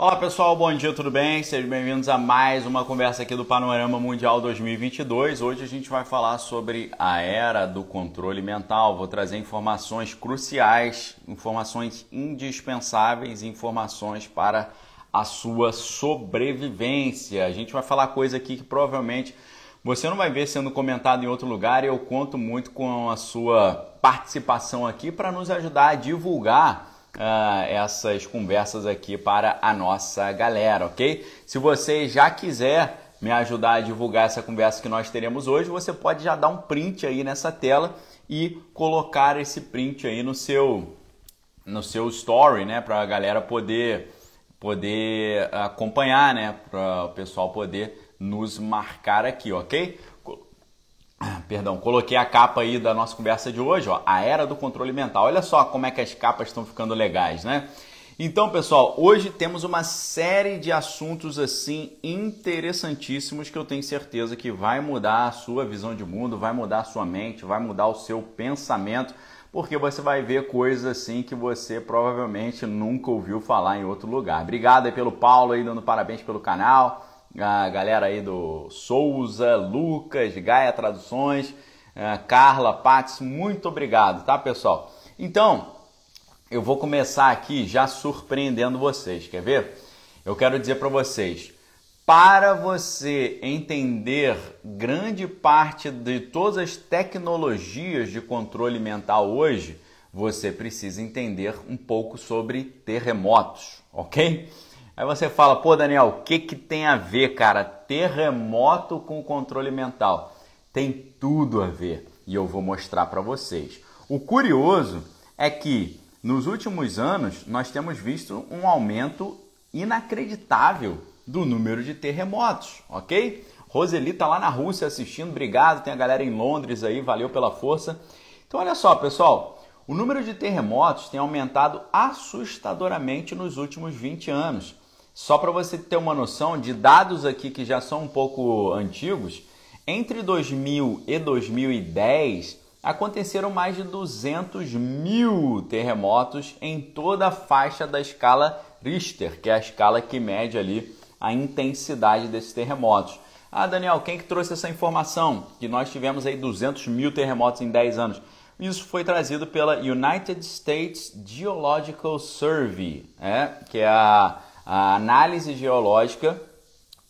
Olá pessoal, bom dia, tudo bem? Sejam bem-vindos a mais uma conversa aqui do Panorama Mundial 2022. Hoje a gente vai falar sobre a era do controle mental. Vou trazer informações cruciais, informações indispensáveis, informações para a sua sobrevivência. A gente vai falar coisa aqui que provavelmente você não vai ver sendo comentado em outro lugar e eu conto muito com a sua participação aqui para nos ajudar a divulgar uh, essas conversas aqui para a nossa galera, ok? Se você já quiser me ajudar a divulgar essa conversa que nós teremos hoje, você pode já dar um print aí nessa tela e colocar esse print aí no seu no seu story, né, para a galera poder poder acompanhar, né, para o pessoal poder nos marcar aqui, ok? Perdão, coloquei a capa aí da nossa conversa de hoje, ó, a era do controle mental. Olha só como é que as capas estão ficando legais, né? Então, pessoal, hoje temos uma série de assuntos assim interessantíssimos que eu tenho certeza que vai mudar a sua visão de mundo, vai mudar a sua mente, vai mudar o seu pensamento, porque você vai ver coisas assim que você provavelmente nunca ouviu falar em outro lugar. Obrigado aí pelo Paulo aí dando parabéns pelo canal a galera aí do Souza, Lucas, Gaia Traduções, Carla, Patis, muito obrigado, tá pessoal? Então, eu vou começar aqui já surpreendendo vocês, quer ver? Eu quero dizer para vocês, para você entender grande parte de todas as tecnologias de controle mental hoje, você precisa entender um pouco sobre terremotos, ok? Aí você fala, pô, Daniel, o que, que tem a ver, cara? Terremoto com controle mental. Tem tudo a ver e eu vou mostrar para vocês. O curioso é que nos últimos anos nós temos visto um aumento inacreditável do número de terremotos, ok? Roseli tá lá na Rússia assistindo, obrigado. Tem a galera em Londres aí, valeu pela força. Então, olha só, pessoal, o número de terremotos tem aumentado assustadoramente nos últimos 20 anos. Só para você ter uma noção de dados aqui que já são um pouco antigos, entre 2000 e 2010 aconteceram mais de 200 mil terremotos em toda a faixa da escala Richter, que é a escala que mede ali a intensidade desses terremotos. Ah, Daniel, quem que trouxe essa informação? Que nós tivemos aí 200 mil terremotos em 10 anos. Isso foi trazido pela United States Geological Survey, é, que é a a análise geológica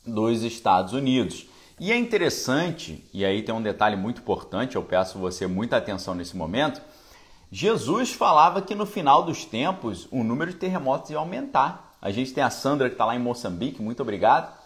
dos Estados Unidos. E é interessante, e aí tem um detalhe muito importante, eu peço você muita atenção nesse momento. Jesus falava que no final dos tempos o número de terremotos ia aumentar. A gente tem a Sandra que está lá em Moçambique, muito obrigado.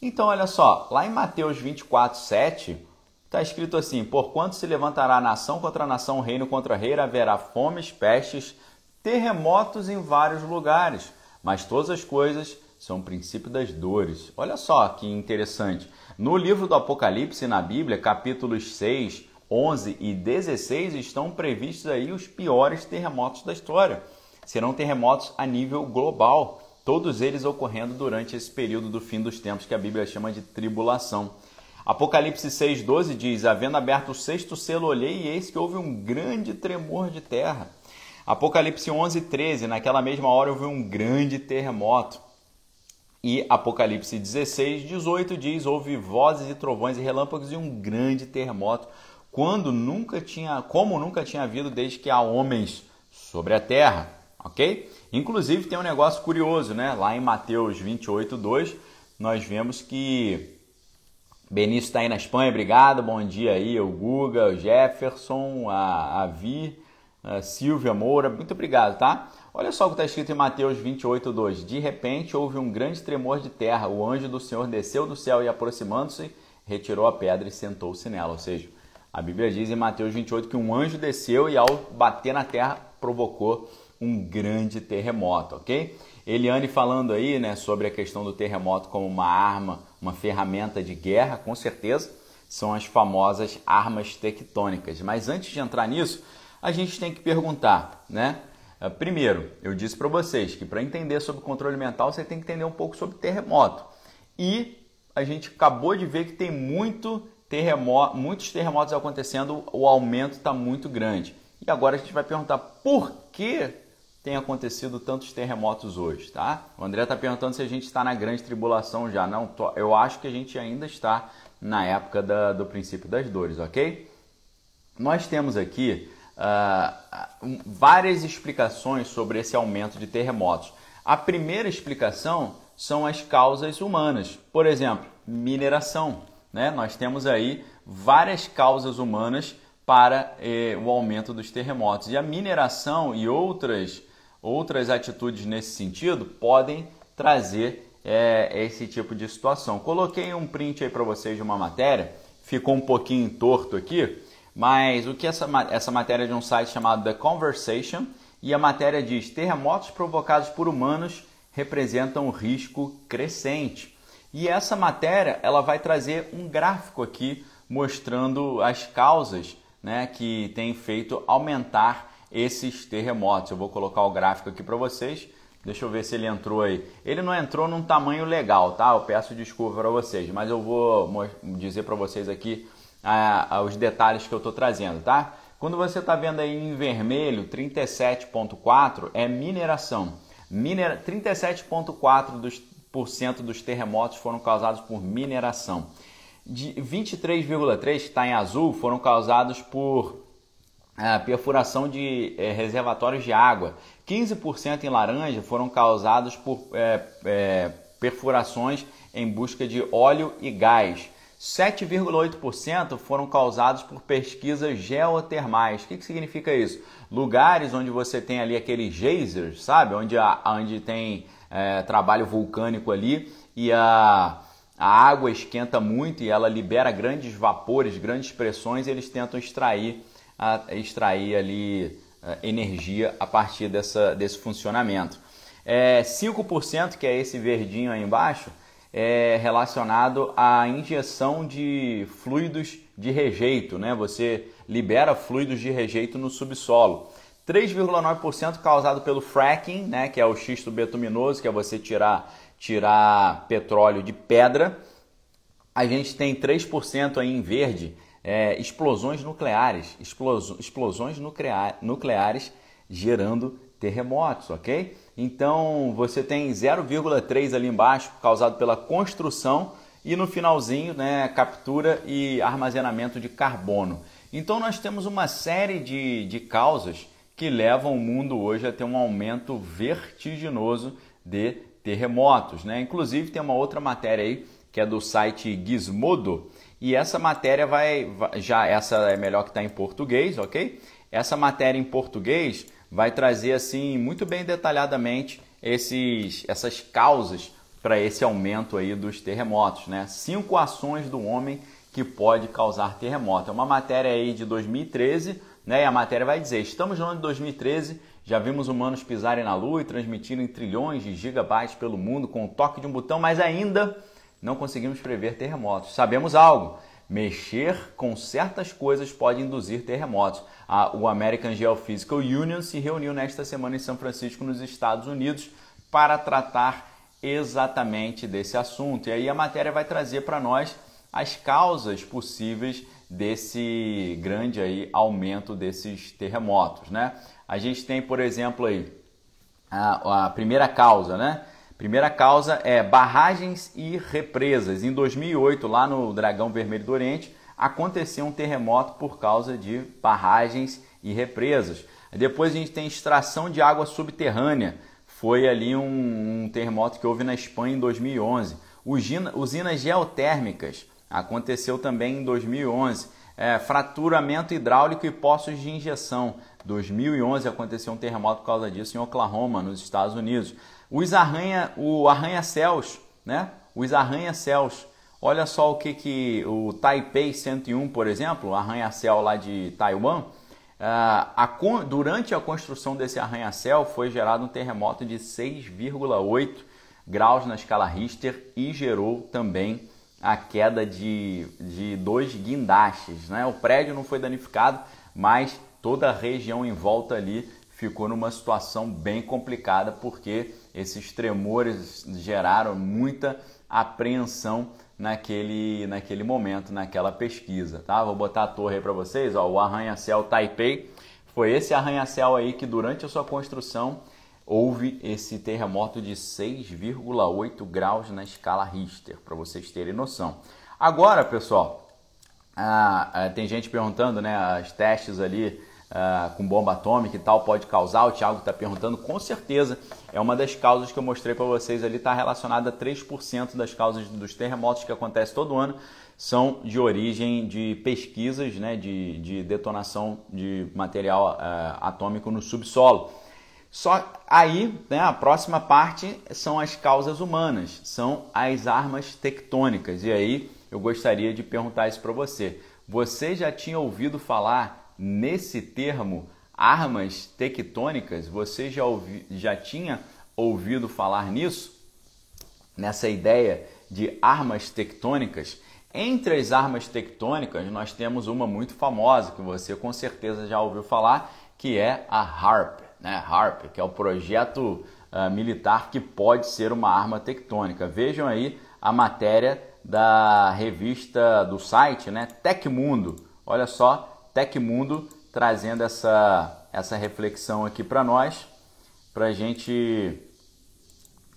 Então, olha só, lá em Mateus 24, 7, está escrito assim: Porquanto se levantará nação contra nação, reino contra rei, haverá fomes, pestes, terremotos em vários lugares mas todas as coisas são o princípio das dores. Olha só que interessante. No livro do Apocalipse, na Bíblia, capítulos 6, 11 e 16, estão previstos aí os piores terremotos da história. Serão terremotos a nível global, todos eles ocorrendo durante esse período do fim dos tempos que a Bíblia chama de tribulação. Apocalipse 6,12 diz: Havendo aberto o sexto selo, olhei e eis que houve um grande tremor de terra Apocalipse 11, 13, naquela mesma hora houve um grande terremoto. E Apocalipse 16, 18 diz: houve vozes e trovões e relâmpagos e um grande terremoto, quando nunca tinha, como nunca tinha havido desde que há homens sobre a terra, ok? Inclusive tem um negócio curioso, né? Lá em Mateus 28, 2, nós vemos que Benício está aí na Espanha, obrigado, bom dia aí, o Guga, o Jefferson, a, a Vi, Silvia Moura, muito obrigado, tá? Olha só o que está escrito em Mateus 28, 2. De repente houve um grande tremor de terra, o anjo do Senhor desceu do céu e, aproximando-se, retirou a pedra e sentou-se nela. Ou seja, a Bíblia diz em Mateus 28 que um anjo desceu e, ao bater na terra, provocou um grande terremoto, ok? Eliane falando aí né, sobre a questão do terremoto como uma arma, uma ferramenta de guerra, com certeza, são as famosas armas tectônicas. Mas antes de entrar nisso, a gente tem que perguntar, né? Ah, primeiro, eu disse para vocês que para entender sobre controle mental você tem que entender um pouco sobre terremoto. E a gente acabou de ver que tem muito terremoto, muitos terremotos acontecendo, o aumento está muito grande. E agora a gente vai perguntar por que tem acontecido tantos terremotos hoje, tá? O André está perguntando se a gente está na grande tribulação já. Não, eu acho que a gente ainda está na época da, do princípio das dores, ok? Nós temos aqui uh, várias explicações sobre esse aumento de terremotos. A primeira explicação são as causas humanas. Por exemplo, mineração. Né? Nós temos aí várias causas humanas para eh, o aumento dos terremotos. E a mineração e outras, outras atitudes nesse sentido podem trazer eh, esse tipo de situação. Coloquei um print aí para vocês de uma matéria, ficou um pouquinho torto aqui, mas o que essa, essa matéria é de um site chamado The Conversation e a matéria diz: terremotos provocados por humanos representam um risco crescente. E essa matéria ela vai trazer um gráfico aqui mostrando as causas né, que têm feito aumentar esses terremotos. Eu vou colocar o gráfico aqui para vocês. Deixa eu ver se ele entrou aí. Ele não entrou num tamanho legal, tá? Eu peço desculpa para vocês, mas eu vou dizer para vocês aqui ah, os detalhes que eu estou trazendo, tá? Quando você está vendo aí em vermelho, 37,4 é mineração. Minera... 37,4% dos, por cento dos terremotos foram causados por mineração. De 23,3% que está em azul foram causados por ah, perfuração de eh, reservatórios de água. 15% em laranja foram causados por eh, eh, perfurações em busca de óleo e gás. 7,8% foram causados por pesquisas geotermais. O que, que significa isso? Lugares onde você tem ali aqueles geysers, sabe? Onde, onde tem é, trabalho vulcânico ali e a, a água esquenta muito e ela libera grandes vapores, grandes pressões e eles tentam extrair, a, extrair ali a, é, energia a partir dessa, desse funcionamento. É, 5%, que é esse verdinho aí embaixo, é relacionado à injeção de fluidos de rejeito, né? Você libera fluidos de rejeito no subsolo. 3,9% causado pelo fracking, né, que é o xisto betuminoso, que é você tirar, tirar petróleo de pedra. A gente tem 3% aí em verde, é, explosões nucleares, explosões nucleares gerando terremotos, ok? Então você tem 0,3 ali embaixo causado pela construção e no finalzinho, né, captura e armazenamento de carbono. Então nós temos uma série de, de causas que levam o mundo hoje a ter um aumento vertiginoso de terremotos, né? Inclusive tem uma outra matéria aí que é do site Gizmodo e essa matéria vai, já essa é melhor que está em português, ok? Essa matéria em português vai trazer assim muito bem detalhadamente esses, essas causas para esse aumento aí dos terremotos, né? Cinco ações do homem que pode causar terremoto. É uma matéria aí de 2013, né? E a matéria vai dizer: estamos no ano de 2013, já vimos humanos pisarem na Lua e transmitirem trilhões de gigabytes pelo mundo com o toque de um botão, mas ainda não conseguimos prever terremotos. Sabemos algo: mexer com certas coisas pode induzir terremotos a, o American Geophysical Union se reuniu nesta semana em São Francisco, nos Estados Unidos, para tratar exatamente desse assunto. E aí a matéria vai trazer para nós as causas possíveis desse grande aí aumento desses terremotos, né? A gente tem, por exemplo, aí a, a primeira causa, né? Primeira causa é barragens e represas. Em 2008, lá no Dragão Vermelho do Oriente, aconteceu um terremoto por causa de barragens e represas. Depois a gente tem extração de água subterrânea. Foi ali um, um terremoto que houve na Espanha em 2011. Usina, usinas geotérmicas aconteceu também em 2011. É, fraturamento hidráulico e poços de injeção. 2011 aconteceu um terremoto por causa disso em Oklahoma, nos Estados Unidos. Os arranha, o arranha-céus, né? Os arranha-céus Olha só o que, que o Taipei 101, por exemplo, arranha-céu lá de Taiwan, ah, a, durante a construção desse arranha-céu foi gerado um terremoto de 6,8 graus na escala Richter e gerou também a queda de, de dois guindastes. Né? O prédio não foi danificado, mas toda a região em volta ali ficou numa situação bem complicada porque esses tremores geraram muita apreensão naquele, naquele momento, naquela pesquisa, tá? Vou botar a torre aí para vocês, ó, o arranha-céu Taipei foi esse arranha-céu aí que durante a sua construção houve esse terremoto de 6,8 graus na escala Richter, para vocês terem noção. Agora, pessoal, ah, ah, tem gente perguntando, né, os testes ali ah, com bomba atômica e tal pode causar, o Thiago está perguntando, com certeza é uma das causas que eu mostrei para vocês ali, está relacionada a 3% das causas dos terremotos que acontecem todo ano, são de origem de pesquisas né, de, de detonação de material uh, atômico no subsolo. Só aí, né, a próxima parte são as causas humanas, são as armas tectônicas. E aí eu gostaria de perguntar isso para você. Você já tinha ouvido falar nesse termo armas tectônicas? Você já, ouvi, já tinha ouvido falar nisso? Nessa ideia de armas tectônicas? Entre as armas tectônicas, nós temos uma muito famosa que você com certeza já ouviu falar, que é a HARP, né? HARP, que é o projeto uh, militar que pode ser uma arma tectônica. Vejam aí a matéria da revista do site, né? Tecmundo. Olha só, Tecmundo trazendo essa, essa reflexão aqui para nós, para a gente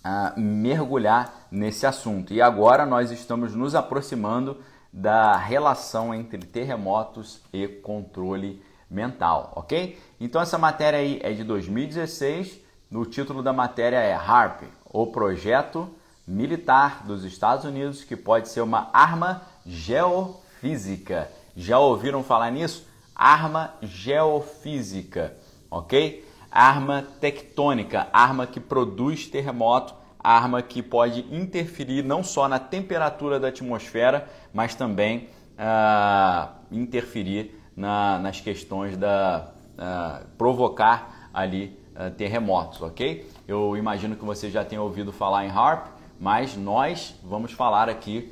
uh, mergulhar nesse assunto. E agora nós estamos nos aproximando da relação entre terremotos e controle mental, ok? Então essa matéria aí é de 2016. O título da matéria é HARP, o projeto militar dos Estados Unidos que pode ser uma arma geofísica. Já ouviram falar nisso? Arma geofísica, ok? arma tectônica, arma que produz terremoto, arma que pode interferir não só na temperatura da atmosfera, mas também uh, interferir na, nas questões da uh, provocar ali uh, terremotos, ok? Eu imagino que você já tenha ouvido falar em HARP, mas nós vamos falar aqui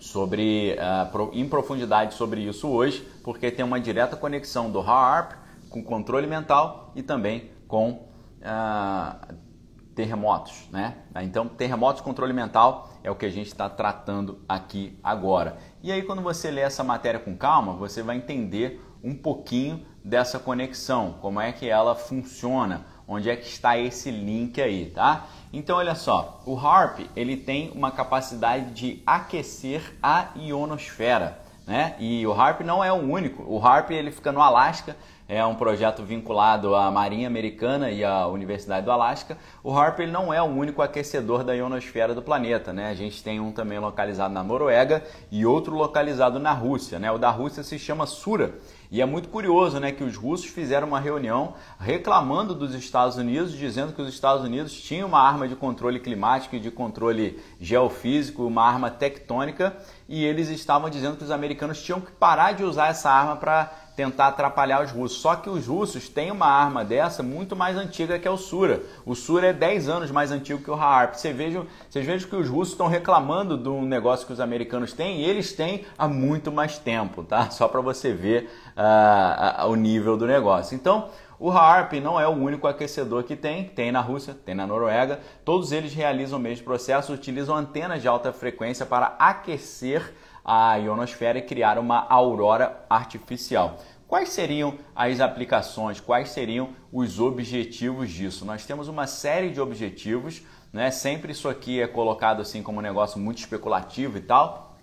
sobre em profundidade sobre isso hoje, porque tem uma direta conexão do HARP com controle mental e também com ah, terremotos, né? Então, terremotos, controle mental é o que a gente está tratando aqui agora. E aí, quando você lê essa matéria com calma, você vai entender um pouquinho dessa conexão, como é que ela funciona, onde é que está esse link aí, tá? Então, olha só, o HARP ele tem uma capacidade de aquecer a ionosfera, né? E o HARP não é o único. O HARP ele fica no Alasca é um projeto vinculado à Marinha Americana e à Universidade do Alasca. O HARP ele não é o único aquecedor da ionosfera do planeta, né? A gente tem um também localizado na Noruega e outro localizado na Rússia, né? O da Rússia se chama Sura. E é muito curioso, né, que os russos fizeram uma reunião reclamando dos Estados Unidos, dizendo que os Estados Unidos tinham uma arma de controle climático e de controle geofísico, uma arma tectônica, e eles estavam dizendo que os americanos tinham que parar de usar essa arma para tentar atrapalhar os russos. Só que os russos têm uma arma dessa muito mais antiga que é o Sura. O Sura é 10 anos mais antigo que o Harp. Você veja, vocês vejam que os russos estão reclamando do negócio que os americanos têm e eles têm há muito mais tempo, tá? Só para você ver uh, uh, o nível do negócio. Então, o HARP não é o único aquecedor que tem, tem na Rússia, tem na Noruega. Todos eles realizam o mesmo processo, utilizam antenas de alta frequência para aquecer a ionosfera e criar uma aurora artificial. Quais seriam as aplicações, quais seriam os objetivos disso? Nós temos uma série de objetivos, né? sempre isso aqui é colocado assim como um negócio muito especulativo e tal,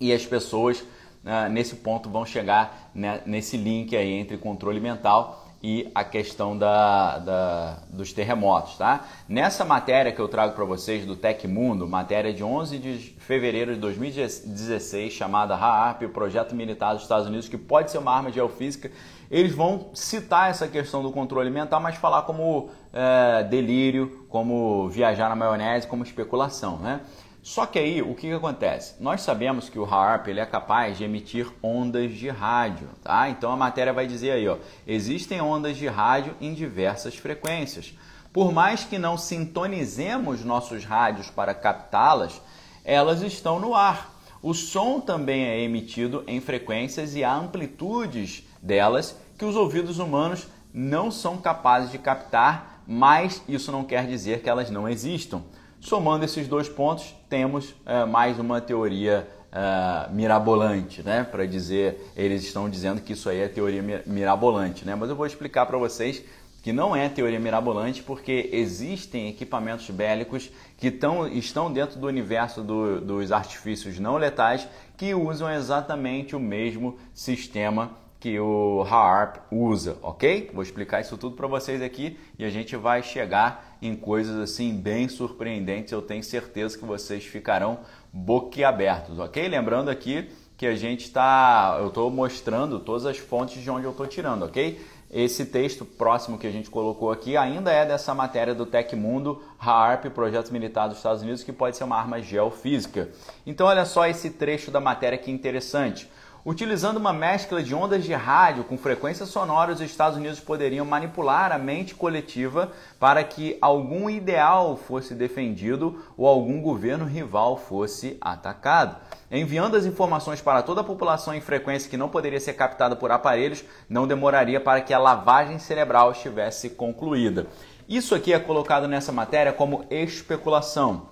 e as pessoas né, nesse ponto vão chegar né, nesse link aí entre controle mental e a questão da, da, dos terremotos, tá? Nessa matéria que eu trago para vocês do Tecmundo, matéria de 11 de fevereiro de 2016, chamada RAARP, o projeto militar dos Estados Unidos, que pode ser uma arma geofísica, eles vão citar essa questão do controle mental, mas falar como é, delírio, como viajar na maionese, como especulação, né? Só que aí, o que, que acontece? Nós sabemos que o HAARP ele é capaz de emitir ondas de rádio, tá? Então a matéria vai dizer aí, ó, existem ondas de rádio em diversas frequências. Por mais que não sintonizemos nossos rádios para captá-las, elas estão no ar. O som também é emitido em frequências e amplitudes delas que os ouvidos humanos não são capazes de captar, mas isso não quer dizer que elas não existam. Somando esses dois pontos, temos é, mais uma teoria uh, mirabolante, né? Para dizer, eles estão dizendo que isso aí é teoria mirabolante, né? Mas eu vou explicar para vocês que não é teoria mirabolante porque existem equipamentos bélicos que tão, estão dentro do universo do, dos artifícios não letais que usam exatamente o mesmo sistema que o HAARP usa, ok? Vou explicar isso tudo para vocês aqui e a gente vai chegar em coisas assim bem surpreendentes. Eu tenho certeza que vocês ficarão boquiabertos, ok? Lembrando aqui que a gente está, eu estou mostrando todas as fontes de onde eu estou tirando, ok? Esse texto próximo que a gente colocou aqui ainda é dessa matéria do Tecmundo HAARP, Projetos Militares dos Estados Unidos, que pode ser uma arma geofísica. Então olha só esse trecho da matéria que interessante. Utilizando uma mescla de ondas de rádio com frequências sonoras, os Estados Unidos poderiam manipular a mente coletiva para que algum ideal fosse defendido ou algum governo rival fosse atacado. Enviando as informações para toda a população em frequência que não poderia ser captada por aparelhos, não demoraria para que a lavagem cerebral estivesse concluída. Isso aqui é colocado nessa matéria como especulação,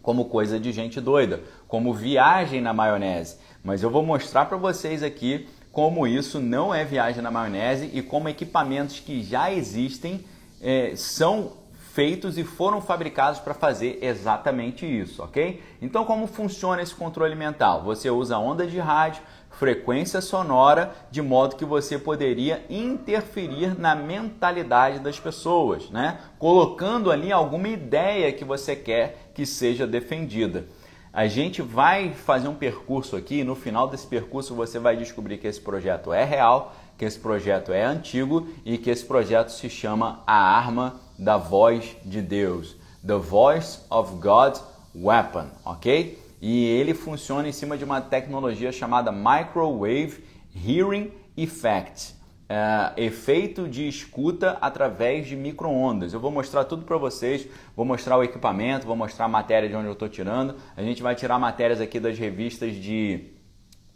como coisa de gente doida, como viagem na maionese. Mas eu vou mostrar para vocês aqui como isso não é viagem na maionese e como equipamentos que já existem é, são feitos e foram fabricados para fazer exatamente isso, ok? Então, como funciona esse controle mental? Você usa ondas de rádio, frequência sonora, de modo que você poderia interferir na mentalidade das pessoas, né? Colocando ali alguma ideia que você quer que seja defendida. A gente vai fazer um percurso aqui e no final desse percurso você vai descobrir que esse projeto é real, que esse projeto é antigo e que esse projeto se chama A Arma da Voz de Deus, The Voice of God Weapon, ok? E ele funciona em cima de uma tecnologia chamada Microwave Hearing Effect é, efeito de escuta através de microondas. Eu vou mostrar tudo para vocês, vou mostrar o equipamento, vou mostrar a matéria de onde eu estou tirando. A gente vai tirar matérias aqui das revistas de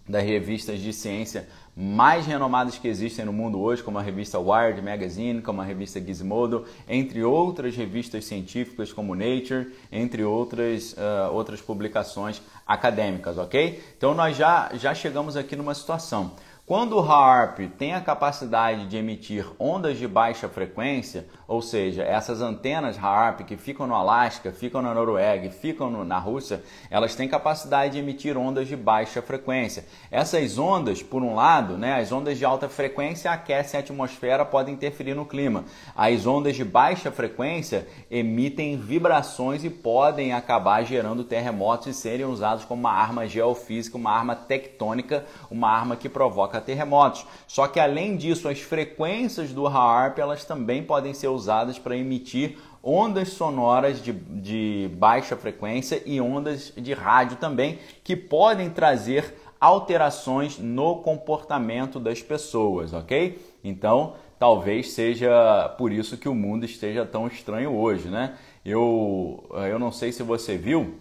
das revistas de ciência mais renomadas que existem no mundo hoje, como a revista Wired Magazine, como a revista Gizmodo, entre outras revistas científicas como Nature, entre outras, uh, outras publicações acadêmicas, ok? Então nós já, já chegamos aqui numa situação. Quando o HAARP tem a capacidade de emitir ondas de baixa frequência, ou seja, essas antenas HAARP que ficam no Alasca, ficam na Noruega, ficam no, na Rússia, elas têm capacidade de emitir ondas de baixa frequência. Essas ondas, por um lado, né, as ondas de alta frequência aquecem a atmosfera, podem interferir no clima. As ondas de baixa frequência emitem vibrações e podem acabar gerando terremotos e serem usados como uma arma geofísica, uma arma tectônica, uma arma que provoca provoca terremotos. Só que além disso, as frequências do HAARP elas também podem ser usadas para emitir ondas sonoras de, de baixa frequência e ondas de rádio também, que podem trazer alterações no comportamento das pessoas, ok? Então, talvez seja por isso que o mundo esteja tão estranho hoje, né? Eu, eu não sei se você viu,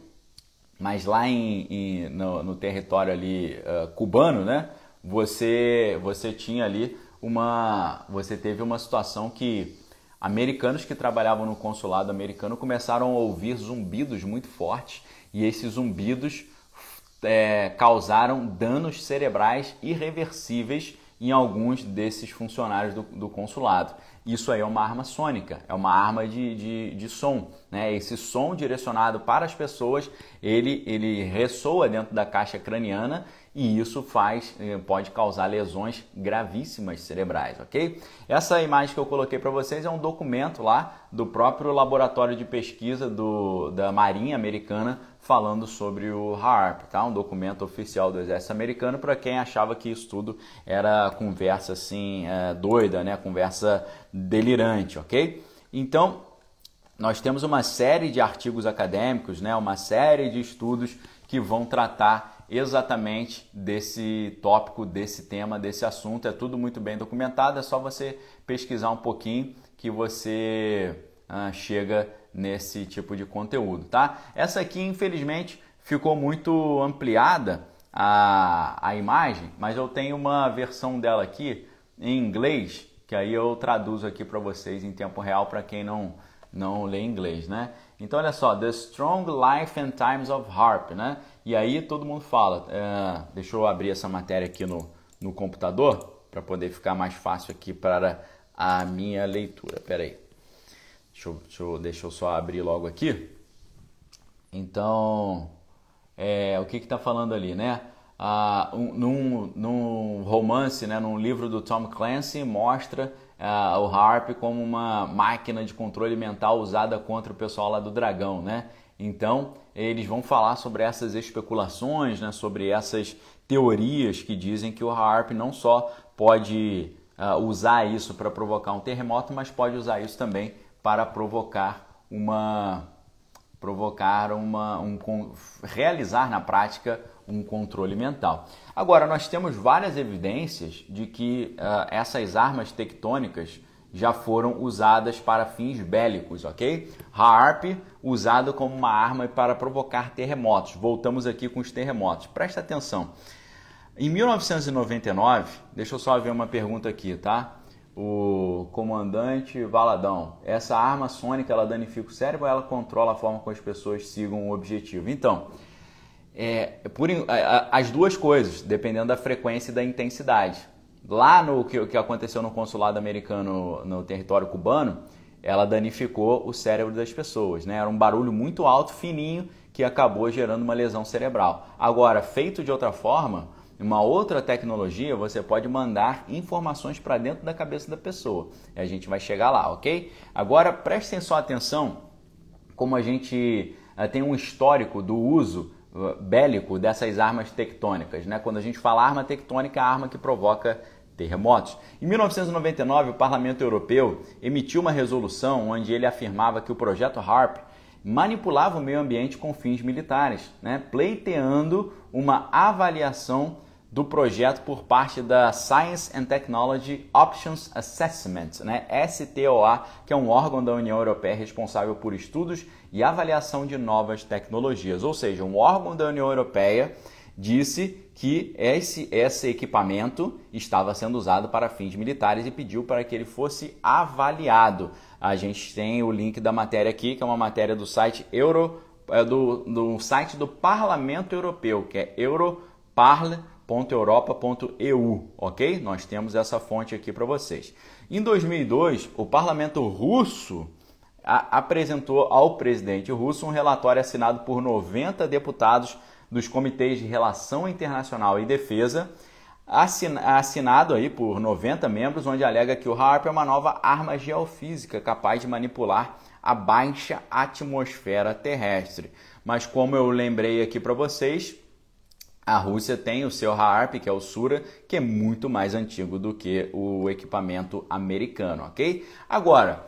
mas lá em, em no, no, território ali uh, cubano, né? Você você tinha ali uma você teve uma situação que americanos que trabalhavam no consulado americano começaram a ouvir zumbidos muito fortes e esses zumbidos é, causaram danos cerebrais irreversíveis em alguns desses funcionários do, do, consulado. Isso aí é uma arma sônica, é uma arma de, de, de som. Né? Esse som direcionado para as pessoas, ele, ele ressoa dentro da caixa craniana e isso faz eh, pode causar lesões gravíssimas cerebrais, ok? Essa imagem que eu coloquei para vocês é um documento lá do próprio laboratório de pesquisa do, da Marinha Americana falando sobre o HAARP, tá? Um documento oficial do Exército Americano para quem achava que isso tudo era conversa assim é, doida, né? Conversa delirante, ok? Então nós temos uma série de artigos acadêmicos, né? Uma série de estudos que vão tratar exatamente desse tópico, desse tema, desse assunto. É tudo muito bem documentado, é só você pesquisar um pouquinho que você ah, chega nesse tipo de conteúdo, tá? Essa aqui, infelizmente, ficou muito ampliada a, a imagem, mas eu tenho uma versão dela aqui em inglês, que aí eu traduzo aqui para vocês em tempo real para quem não, não lê inglês, né? Então olha só, The Strong Life and Times of Harp, né? E aí todo mundo fala. É, deixa eu abrir essa matéria aqui no, no computador para poder ficar mais fácil aqui para a minha leitura. Pera aí. Deixa eu, deixa eu, deixa eu só abrir logo aqui. Então, é, o que está falando ali, né? Ah, um, num, num romance, né, num livro do Tom Clancy, mostra ah, o Harp como uma máquina de controle mental usada contra o pessoal lá do Dragão, né? Então, eles vão falar sobre essas especulações, né, sobre essas teorias que dizem que o Harp não só pode uh, usar isso para provocar um terremoto, mas pode usar isso também para provocar uma provocar uma um, realizar na prática um controle mental. Agora nós temos várias evidências de que uh, essas armas tectônicas já foram usadas para fins bélicos, ok? HARP usado como uma arma para provocar terremotos. Voltamos aqui com os terremotos. Presta atenção. Em 1999, deixa eu só ver uma pergunta aqui, tá? O comandante Valadão, essa arma sônica ela danifica o cérebro ou ela controla a forma como as pessoas sigam o objetivo? Então, é, por, as duas coisas, dependendo da frequência e da intensidade. Lá no que, que aconteceu no consulado americano no território cubano, ela danificou o cérebro das pessoas. Né? Era um barulho muito alto, fininho, que acabou gerando uma lesão cerebral. Agora, feito de outra forma, uma outra tecnologia, você pode mandar informações para dentro da cabeça da pessoa. E a gente vai chegar lá, ok? Agora prestem só atenção como a gente uh, tem um histórico do uso uh, bélico dessas armas tectônicas. Né? Quando a gente fala arma tectônica, é a arma que provoca terremotos. Em 1999, o Parlamento Europeu emitiu uma resolução onde ele afirmava que o projeto HARP manipulava o meio ambiente com fins militares, né? pleiteando uma avaliação do projeto por parte da Science and Technology Options Assessment, né? STOA, que é um órgão da União Europeia responsável por estudos e avaliação de novas tecnologias. Ou seja, um órgão da União Europeia disse que esse, esse equipamento estava sendo usado para fins militares e pediu para que ele fosse avaliado. A gente tem o link da matéria aqui, que é uma matéria do site Euro, é do, do site do Parlamento Europeu, que é Europarl www.europa.eu, ok? Nós temos essa fonte aqui para vocês. Em 2002, o parlamento russo apresentou ao presidente russo um relatório assinado por 90 deputados dos comitês de relação internacional e defesa, assinado aí por 90 membros, onde alega que o HARP é uma nova arma geofísica capaz de manipular a baixa atmosfera terrestre. Mas como eu lembrei aqui para vocês, a Rússia tem o seu HAARP, que é o Sura, que é muito mais antigo do que o equipamento americano, ok? Agora,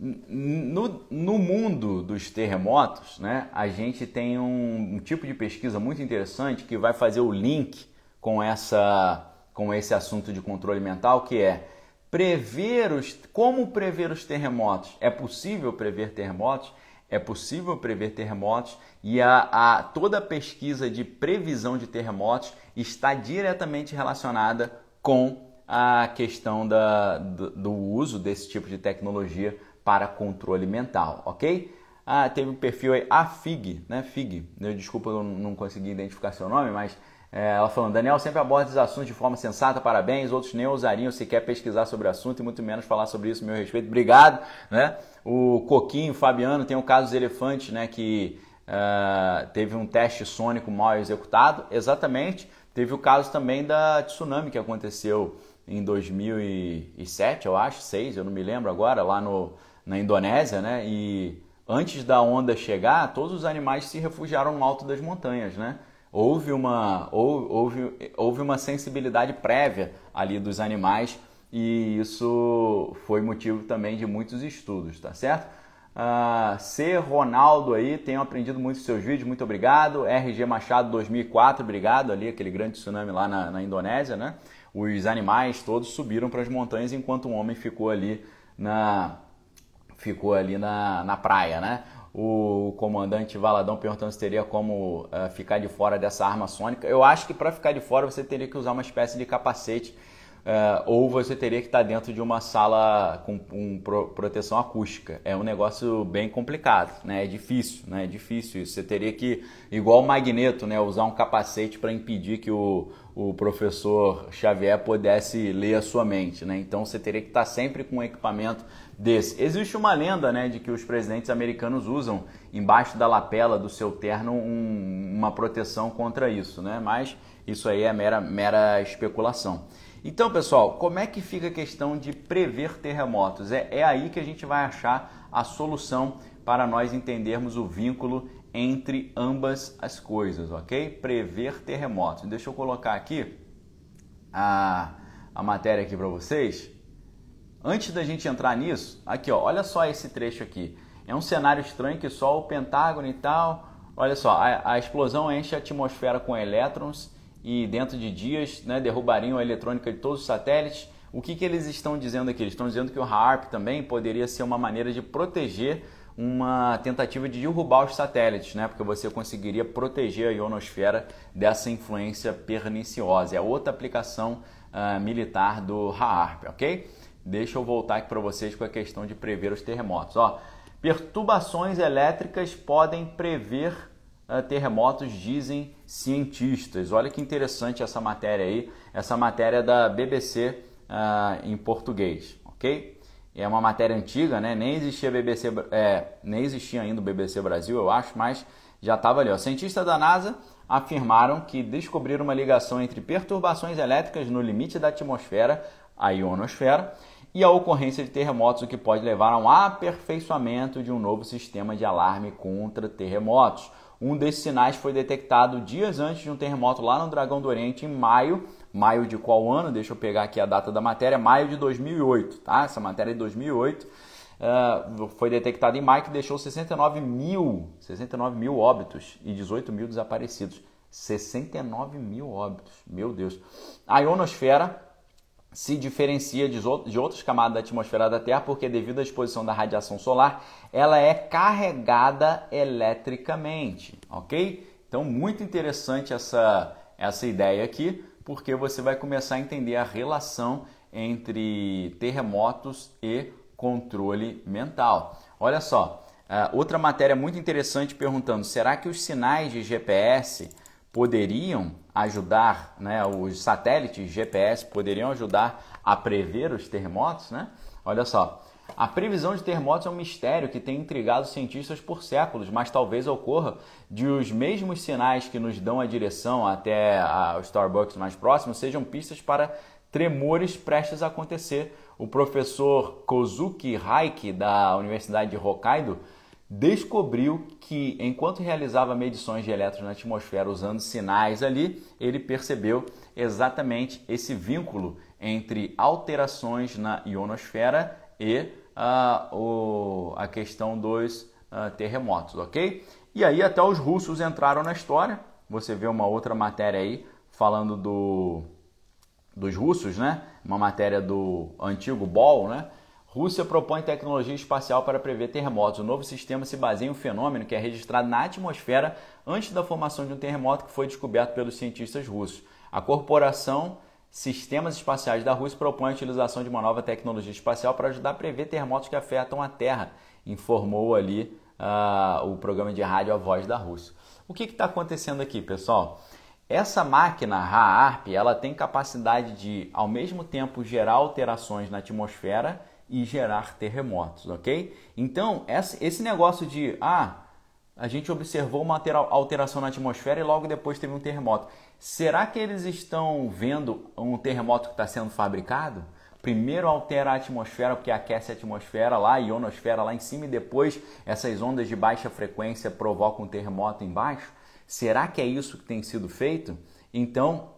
no, no mundo dos terremotos, né, a gente tem um, um, tipo de pesquisa muito interessante que vai fazer o link com, essa, com esse assunto de controle mental, que é prever os, como prever os terremotos. É possível prever terremotos? é possível prever terremotos e a, a, toda a pesquisa de previsão de terremotos está diretamente relacionada com a questão da, do, do, uso desse tipo de tecnologia para controle mental, ok? Ah, teve um perfil aí, a FIG, né? FIG, eu, desculpa, eu não consegui identificar seu nome, mas é, ela falando, Daniel sempre aborda os assuntos de forma sensata, parabéns. Outros nem ousariam sequer pesquisar sobre o assunto e muito menos falar sobre isso, meu respeito. Obrigado, né? O Coquinho, o Fabiano, tem o caso dos elefantes, né? Que uh, teve um teste sônico mal executado. Exatamente. Teve o caso também da tsunami que aconteceu em 2007, eu acho, 6, eu não me lembro agora, lá no, na Indonésia, né? E antes da onda chegar, todos os animais se refugiaram no alto das montanhas, né? houve uma, houve, houve uma sensibilidade prévia ali dos animais e isso foi motivo também de muitos estudos, tá certo? Uh, C. Ronaldo aí, tenho aprendido muito seus vídeos, muito obrigado. RG Machado 2004, obrigado ali, aquele grande tsunami lá na, na Indonésia, né? Os animais todos subiram para as montanhas enquanto o homem ficou ali na ficou ali na, na praia, né? o comandante Valadão perguntando se teria como uh, ficar de fora dessa arma sônica. Eu acho que para ficar de fora você teria que usar uma espécie de capacete uh, ou você teria que estar dentro de uma sala com pro, proteção acústica. É um negócio bem complicado, né? É difícil, né? É difícil isso. Você teria que, igual o magneto, né? Usar um capacete para impedir que o, o professor Xavier pudesse ler a sua mente, né? Então você teria que estar sempre com um equipamento desse. Existe uma lenda, né, de que os presidentes americanos usam embaixo da lapela do seu terno um, uma proteção contra isso, né? Mas isso aí é mera, mera especulação. Então, pessoal, como é que fica a questão de prever terremotos? É, é aí que a gente vai achar a solução para nós entendermos o vínculo entre ambas as coisas, ok? Prever terremotos. Deixa eu colocar aqui a, a matéria aqui para vocês. Antes da gente entrar nisso, aqui ó, olha só esse trecho aqui. É um cenário estranho que só o Pentágono e tal. Olha só, a, a explosão enche a atmosfera com elétrons e dentro de dias né, derrubariam a eletrônica de todos os satélites. O que, que eles estão dizendo aqui? Eles estão dizendo que o HARP também poderia ser uma maneira de proteger uma tentativa de derrubar os satélites, né? porque você conseguiria proteger a ionosfera dessa influência perniciosa. É outra aplicação uh, militar do HARP, ok? Deixa eu voltar aqui para vocês com a questão de prever os terremotos. Ó, perturbações elétricas podem prever terremotos, dizem cientistas. Olha que interessante essa matéria aí, essa matéria da BBC uh, ah, em português, ok? É uma matéria antiga, né? Nem existia BBC, é, nem existia ainda o BBC Brasil, eu acho, mas já estava ali. Ó. Cientistas da NASA afirmaram que descobriram uma ligação entre perturbações elétricas no limite da atmosfera, a ionosfera, e a ocorrência de terremotos, o que pode levar a um aperfeiçoamento de um novo sistema de alarme contra terremotos. Um desses sinais foi detectado dias antes de um terremoto lá no Dragão do Oriente, em maio. Maio de qual ano? Deixa eu pegar aqui a data da matéria. Maio de 2008, tá? Essa matéria é de 2008. Uh, foi detectado em maio que deixou 69 mil, 69 mil óbitos e 18 mil desaparecidos. 69 mil óbitos, meu Deus. A ionosfera se diferencia de outras camadas da atmosfera da Terra porque, devido à exposição da radiação solar, ela é carregada eletricamente, ok? Então, muito interessante essa, essa ideia aqui, porque você vai começar a entender a relação entre terremotos e controle mental. Olha só, uh, outra matéria muito interessante perguntando: será que os sinais de GPS poderiam ajudar, né, os satélites GPS poderiam ajudar a prever os terremotos, né? Olha só, a previsão de terremotos é um mistério que tem intrigado cientistas por séculos, mas talvez ocorra de os mesmos sinais que nos dão a direção até a, o Starbucks mais próximo sejam pistas para tremores prestes a acontecer. O professor Kozuki Haiki, da Universidade de Hokkaido, descobriu que enquanto realizava medições de elétrons na atmosfera usando sinais ali, ele percebeu exatamente esse vínculo entre alterações na ionosfera e uh, o, a questão dos uh, terremotos, ok? E aí até os russos entraram na história. Você vê uma outra matéria aí falando do, dos russos, né? Uma matéria do antigo BOL, né? Rússia propõe tecnologia espacial para prever terremotos. O novo sistema se baseia em um fenômeno que é registrado na atmosfera antes da formação de um terremoto que foi descoberto pelos cientistas russos. A corporação Sistemas Espaciais da Rússia propõe a utilização de uma nova tecnologia espacial para ajudar a prever terremotos que afetam a Terra, informou ali uh, o programa de rádio A Voz da Rússia. O que está acontecendo aqui, pessoal? Essa máquina HAARP ela tem capacidade de, ao mesmo tempo, gerar alterações na atmosfera e gerar terremotos, ok? Então, esse negócio de, ah, a gente observou uma alteração na atmosfera e logo depois teve um terremoto. Será que eles estão vendo um terremoto que está sendo fabricado? Primeiro altera a atmosfera porque aquece a atmosfera lá, a ionosfera lá em cima e depois essas ondas de baixa frequência provocam um terremoto embaixo? Será que é isso que tem sido feito? Então,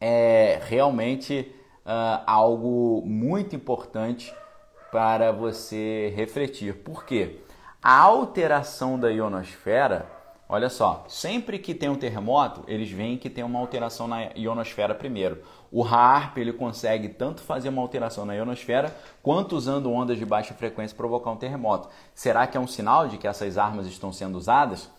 é realmente uh, algo muito importante para você refletir. Por quê? A alteração da ionosfera, olha só, sempre que tem um terremoto, eles veem que tem uma alteração na ionosfera primeiro. O HARP ele consegue tanto fazer uma alteração na ionosfera quanto usando ondas de baixa frequência provocar um terremoto. Será que é um sinal de que essas armas estão sendo usadas?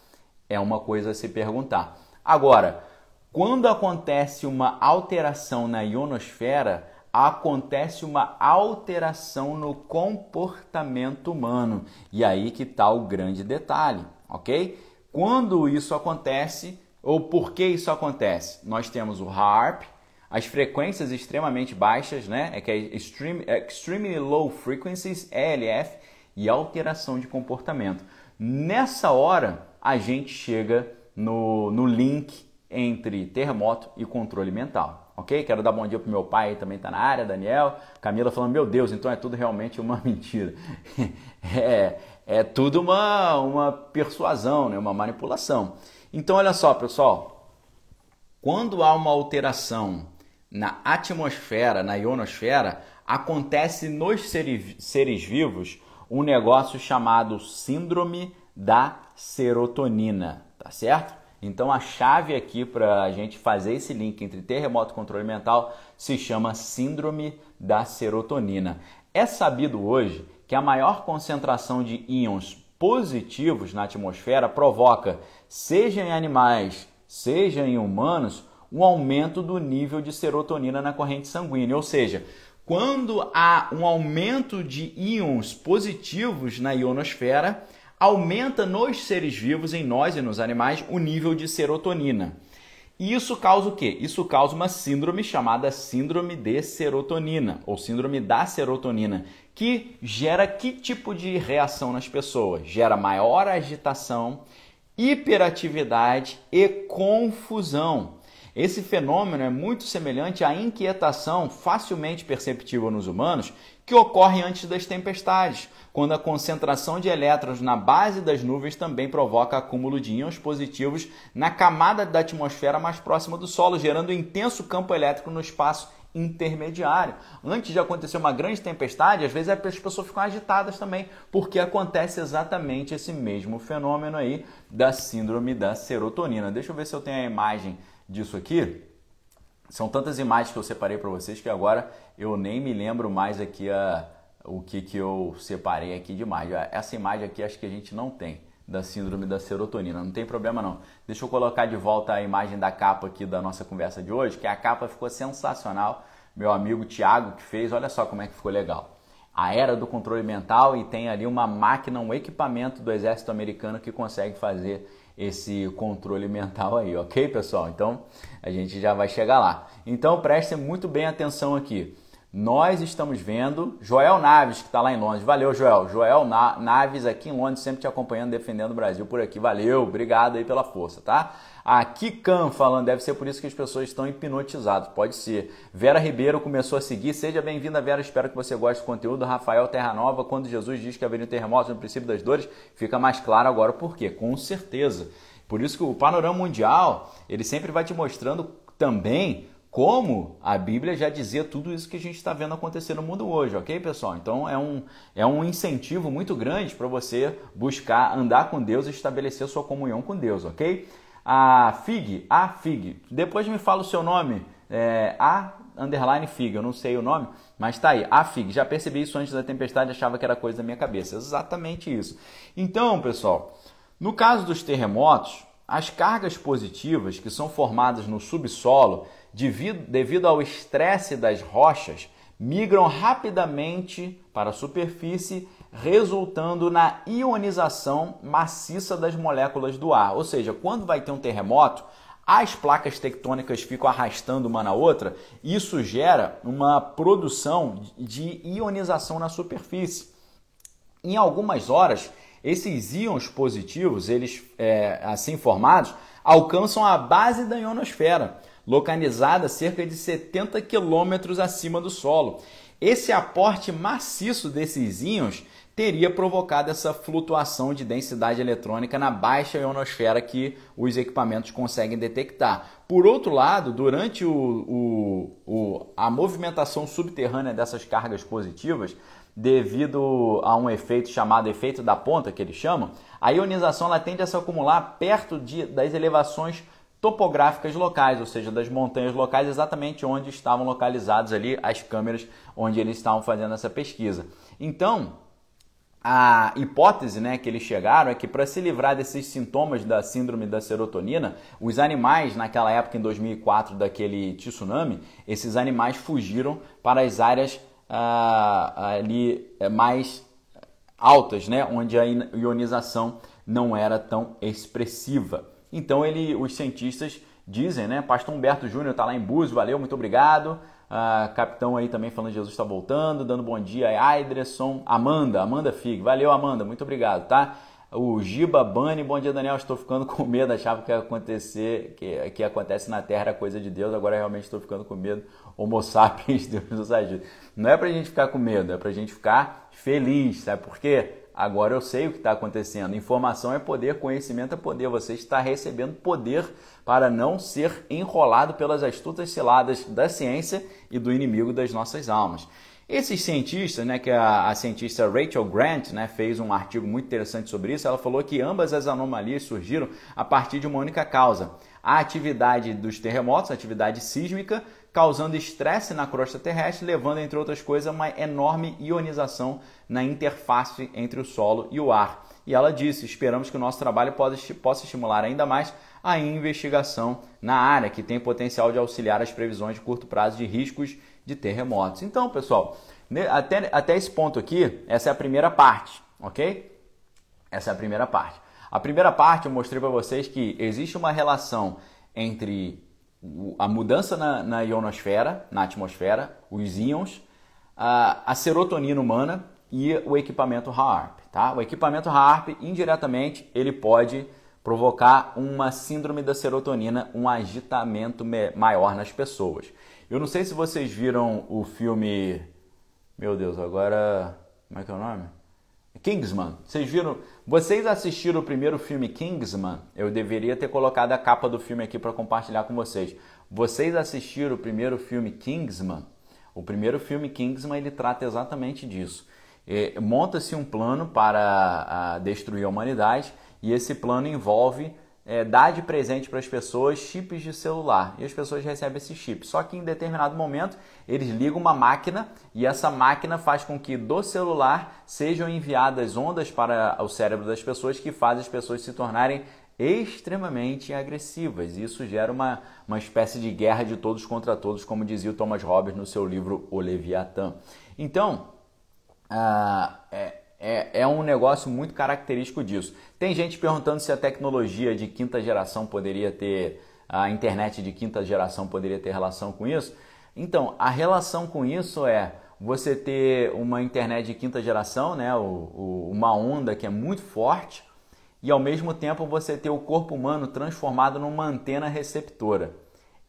É uma coisa a se perguntar. Agora, quando acontece uma alteração na ionosfera, acontece uma alteração no comportamento humano. E aí que está o grande detalhe, ok? Quando isso acontece, ou por que isso acontece? Nós temos o HARP, as frequências extremamente baixas, né? É que é extreme, Extremely Low Frequencies, ELF, e alteração de comportamento. Nessa hora, a gente chega no, no link entre terremoto e controle mental, ok? Quero dar bom dia pro meu pai, também está na área, Daniel. Camila falando, meu Deus, então é tudo realmente uma mentira. é, é tudo uma, uma persuasão, né? uma manipulação. Então, olha só, pessoal. Quando há uma alteração na atmosfera, na ionosfera, acontece nos seres, seres vivos um negócio chamado síndrome da serotonina, tá certo? Então a chave aqui para a gente fazer esse link entre terremoto e controle mental se chama síndrome da serotonina. É sabido hoje que a maior concentração de íons positivos na atmosfera provoca, seja em animais, seja em humanos, um aumento do nível de serotonina na corrente sanguínea. Ou seja, quando há um aumento de íons positivos na ionosfera, aumenta nos seres vivos, em nós e nos animais, o nível de serotonina. E isso causa o quê? Isso causa uma síndrome chamada síndrome de serotonina, ou síndrome da serotonina, que gera que tipo de reação nas pessoas? Gera maior agitação, hiperatividade e confusão. Esse fenômeno é muito semelhante à inquietação facilmente perceptível nos humanos que ocorre antes das tempestades, quando a concentração de elétrons na base das nuvens também provoca acúmulo de íons positivos na camada da atmosfera mais próxima do solo, gerando um intenso campo elétrico no espaço intermediário. Antes de acontecer uma grande tempestade, às vezes as pessoas ficam agitadas também, porque acontece exatamente esse mesmo fenômeno aí da síndrome da serotonina. Deixa eu ver se eu tenho a imagem disso aqui. São tantas imagens que eu separei para vocês que agora eu nem me lembro mais aqui a, o que, que eu separei aqui de imagem. Essa imagem aqui acho que a gente não tem da síndrome da serotonina. Não tem problema não. Deixa eu colocar de volta a imagem da capa aqui da nossa conversa de hoje, que a capa ficou sensacional. Meu amigo Thiago que fez, olha só como é que ficou legal. A era do controle mental e tem ali uma máquina, um equipamento do exército americano que consegue fazer esse controle mental aí, ok, pessoal? Então a gente já vai chegar lá. Então prestem muito bem atenção aqui. Nós estamos vendo Joel Naves, que está lá em Londres. Valeu, Joel. Joel Naves aqui em Londres, sempre te acompanhando, defendendo o Brasil por aqui. Valeu, obrigado aí pela força, tá? A Kikan falando, deve ser por isso que as pessoas estão hipnotizadas. Pode ser. Vera Ribeiro começou a seguir. Seja bem-vinda, Vera. Espero que você goste do conteúdo. Rafael Terra Nova, quando Jesus diz que haveria um terremoto no princípio das dores, fica mais claro agora por quê. Com certeza. Por isso que o panorama mundial, ele sempre vai te mostrando também como a Bíblia já dizia tudo isso que a gente está vendo acontecer no mundo hoje, ok, pessoal? Então é um, é um incentivo muito grande para você buscar andar com Deus e estabelecer sua comunhão com Deus, ok? A Fig, a Fig, depois me fala o seu nome, é, a underline Fig, eu não sei o nome, mas tá aí, a Fig. Já percebi isso antes da tempestade, achava que era coisa da minha cabeça. Exatamente isso. Então, pessoal, no caso dos terremotos, as cargas positivas que são formadas no subsolo devido, devido ao estresse das rochas, migram rapidamente para a superfície, resultando na ionização maciça das moléculas do ar. Ou seja, quando vai ter um terremoto, as placas tectônicas ficam arrastando uma na outra, isso gera uma produção de ionização na superfície. Em algumas horas, esses íons positivos, eles é, assim formados, alcançam a base da ionosfera, localizada cerca de 70 quilômetros acima do solo. Esse aporte maciço desses íons teria provocado essa flutuação de densidade eletrônica na baixa ionosfera que os equipamentos conseguem detectar. Por outro lado, durante o, o, o, a movimentação subterrânea dessas cargas positivas, devido a um efeito chamado efeito da ponta, que eles chamam, a ionização ela tende a se acumular perto de, das elevações topográficas locais, ou seja, das montanhas locais, exatamente onde estavam localizadas ali as câmeras onde eles estavam fazendo essa pesquisa. Então, a hipótese né, que eles chegaram é que para se livrar desses sintomas da síndrome da serotonina, os animais, naquela época, em 2004, daquele tsunami, esses animais fugiram para as áreas ah, ali eh, mais altas, né, onde a ionização não era tão expressiva. Então ele, os cientistas dizem, né, Pastor Humberto Júnior está lá em Búzios, valeu, muito obrigado. Uh, capitão aí também falando Jesus está voltando, dando bom dia Aidresson, Amanda, Amanda Fig, valeu Amanda, muito obrigado, tá? O Giba Bani, bom dia Daniel, estou ficando com medo, achava que ia acontecer, que, que acontece na Terra era coisa de Deus, agora realmente estou ficando com medo. Homo sapiens, Deus nos ajude. Não é pra gente ficar com medo, é pra gente ficar feliz, sabe por quê? Agora eu sei o que está acontecendo. Informação é poder, conhecimento é poder. Você está recebendo poder para não ser enrolado pelas astutas ciladas da ciência e do inimigo das nossas almas. Esses cientistas, né, que a, a, cientista Rachel Grant né, fez um artigo muito interessante sobre isso, ela falou que ambas as anomalias surgiram a partir de uma única causa: a atividade dos terremotos, a atividade sísmica, causando estresse na crosta terrestre, levando, entre outras coisas, uma enorme ionização na interface entre o solo e o ar. E ela disse: esperamos que o nosso trabalho possa estimular ainda mais a investigação na área, que tem potencial de auxiliar as previsões de curto prazo de riscos de terremotos. Então, pessoal, até, até esse ponto aqui, essa é a primeira parte, ok? Essa é a primeira parte. A primeira parte eu mostrei para vocês que existe uma relação entre a mudança na, na ionosfera, na atmosfera, os íons, a, a serotonina humana e o equipamento HAARP. Tá? O equipamento HAARP, indiretamente, ele pode provocar uma síndrome da serotonina, um agitamento maior nas pessoas. Eu não sei se vocês viram o filme. Meu Deus, agora. Como é que é o nome? Kingsman. Vocês viram? Vocês assistiram o primeiro filme Kingsman? Eu deveria ter colocado a capa do filme aqui para compartilhar com vocês. Vocês assistiram o primeiro filme Kingsman? O primeiro filme Kingsman ele trata exatamente disso. É, Monta-se um plano para a, destruir a humanidade e esse plano envolve é, dar de presente para as pessoas chips de celular e as pessoas recebem esse chip. Só que em determinado momento eles ligam uma máquina e essa máquina faz com que do celular sejam enviadas ondas para o cérebro das pessoas que fazem as pessoas se tornarem extremamente agressivas. Isso gera uma, uma espécie de guerra de todos contra todos, como dizia o Thomas Hobbes no seu livro O Leviatã. Então, uh, é, é, é um negócio muito característico disso. Tem gente perguntando se a tecnologia de quinta geração poderia ter, a internet de quinta geração poderia ter relação com isso. Então, a relação com isso é você ter uma internet de quinta geração, né, o, o, uma onda que é muito forte, e ao mesmo tempo você ter o corpo humano transformado numa antena receptora.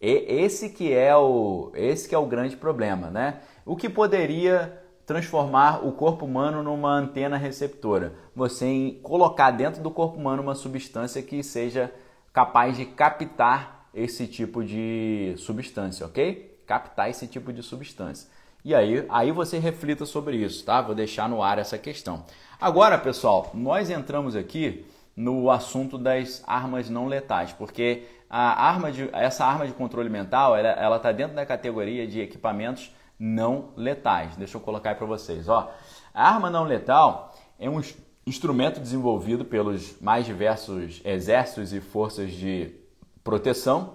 E esse que é o esse que é o grande problema, né? O que poderia transformar o corpo humano numa antena receptora. Você colocar dentro do corpo humano uma substância que seja capaz de captar esse tipo de substância, ok? Captar esse tipo de substância. E aí, aí você reflita sobre isso, tá? Vou deixar no ar essa questão. Agora, pessoal, nós entramos aqui no assunto das armas não letais, porque a arma de, essa arma de controle mental, ela está dentro da categoria de equipamentos não letais. Deixa eu colocar aí para vocês. Ó, a arma não letal é um instrumento desenvolvido pelos mais diversos exércitos e forças de proteção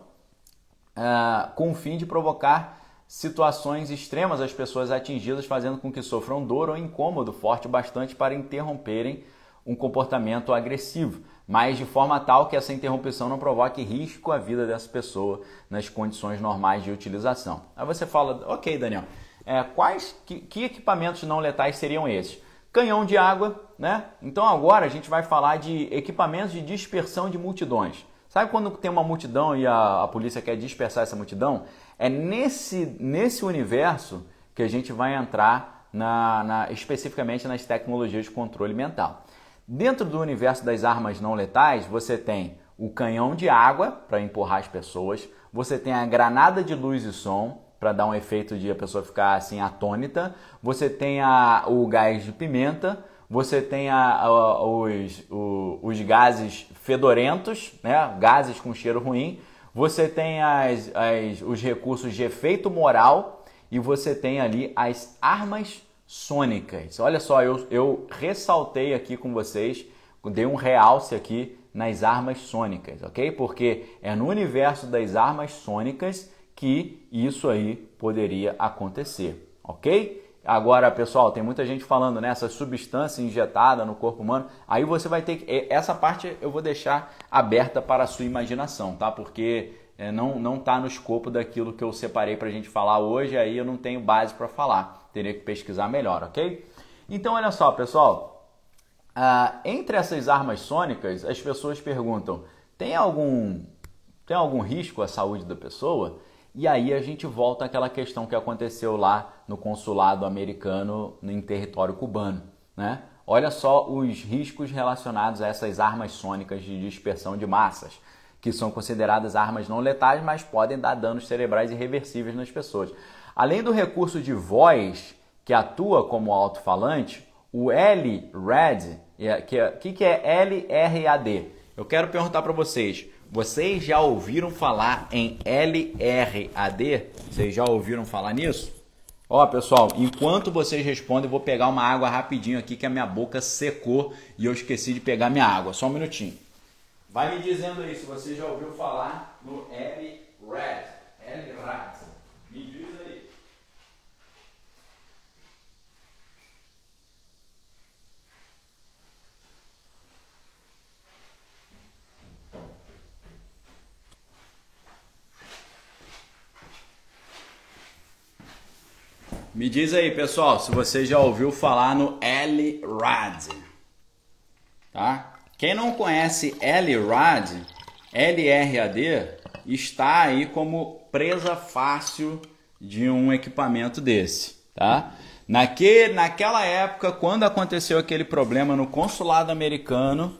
uh, com o fim de provocar situações extremas às pessoas atingidas, fazendo com que sofram dor ou incômodo forte bastante para interromperem um comportamento agressivo, mas de forma tal que essa interrupção não provoque risco à vida dessa pessoa nas condições normais de utilização. Aí você fala, ok, Daniel, é, quais que, que equipamentos não letais seriam esses? Canhão de água, né? Então agora a gente vai falar de equipamentos de dispersão de multidões. Sabe quando tem uma multidão e a, a polícia quer dispersar essa multidão? É nesse, nesse universo que a gente vai entrar na, na, especificamente nas tecnologias de controle mental. Dentro do universo das armas não letais, você tem o canhão de água para empurrar as pessoas, você tem a granada de luz e som para dar um efeito de a pessoa ficar assim atônita, você tem a, o gás de pimenta, você tem a, a, os, o, os gases fedorentos, né? gases com cheiro ruim, você tem as, as, os recursos de efeito moral e você tem ali as armas sônicas. Olha só, eu, eu ressaltei aqui com vocês, dei um realce aqui nas armas sônicas, ok? Porque é no universo das armas sônicas que isso aí poderia acontecer, ok? Agora, pessoal, tem muita gente falando nessa né, substância injetada no corpo humano. Aí você vai ter que. Essa parte eu vou deixar aberta para a sua imaginação, tá? Porque é, não não está no escopo daquilo que eu separei para a gente falar hoje. Aí eu não tenho base para falar. Teria que pesquisar melhor, ok? Então, olha só, pessoal. Ah, entre essas armas sônicas, as pessoas perguntam: tem algum, tem algum risco à saúde da pessoa? E aí a gente volta àquela questão que aconteceu lá no consulado americano em território cubano. Né? Olha só os riscos relacionados a essas armas sônicas de dispersão de massas, que são consideradas armas não letais, mas podem dar danos cerebrais irreversíveis nas pessoas. Além do recurso de voz, que atua como alto-falante, o L-RAD, que, é, que, que é LRAD? Eu quero perguntar para vocês, vocês já ouviram falar em LRAD? Vocês já ouviram falar nisso? Ó, pessoal, enquanto vocês respondem, eu vou pegar uma água rapidinho aqui que a minha boca secou e eu esqueci de pegar minha água. Só um minutinho. Vai me dizendo aí se você já ouviu falar no. LRAD. Me diz Me diz aí, pessoal, se você já ouviu falar no LRAD. Tá? Quem não conhece LRAD, LRAD, está aí como presa fácil de um equipamento desse, tá? Naque, naquela época, quando aconteceu aquele problema no consulado americano,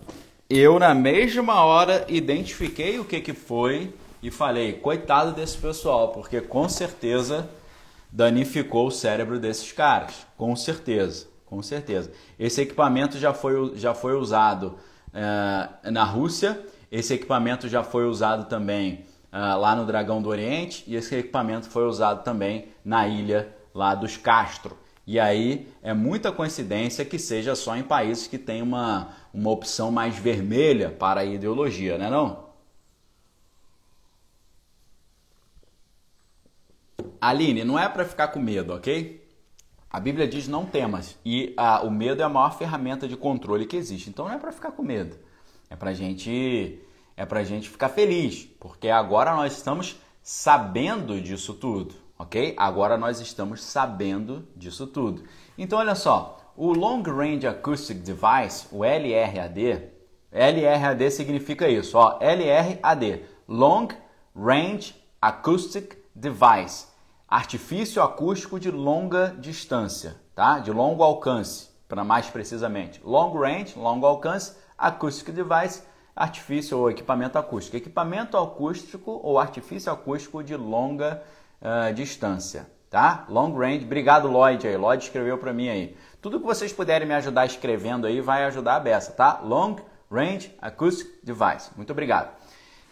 eu na mesma hora identifiquei o que, que foi e falei, coitado desse pessoal, porque com certeza danificou o cérebro desses caras, com certeza, com certeza. Esse equipamento já foi, já foi usado uh, na Rússia, esse equipamento já foi usado também uh, lá no Dragão do Oriente e esse equipamento foi usado também na ilha lá dos Castro. E aí é muita coincidência que seja só em países que tem uma, uma opção mais vermelha para a ideologia, né não? Aline, não é para ficar com medo, ok? A Bíblia diz não temas e ah, o medo é a maior ferramenta de controle que existe. Então não é para ficar com medo, é para gente é para gente ficar feliz, porque agora nós estamos sabendo disso tudo, ok? Agora nós estamos sabendo disso tudo. Então olha só, o Long Range Acoustic Device, o LRAD, LRAD significa isso, ó, LRAD, Long Range Acoustic Device artifício acústico de longa distância, tá? De longo alcance, para mais precisamente. Long range, longo alcance, acoustic device, artifício ou equipamento acústico. Equipamento acústico ou artifício acústico de longa uh, distância, tá? Long range. Obrigado, Lloyd aí. Lloyd escreveu para mim aí. Tudo que vocês puderem me ajudar escrevendo aí vai ajudar a beça, tá? Long range acoustic device. Muito obrigado.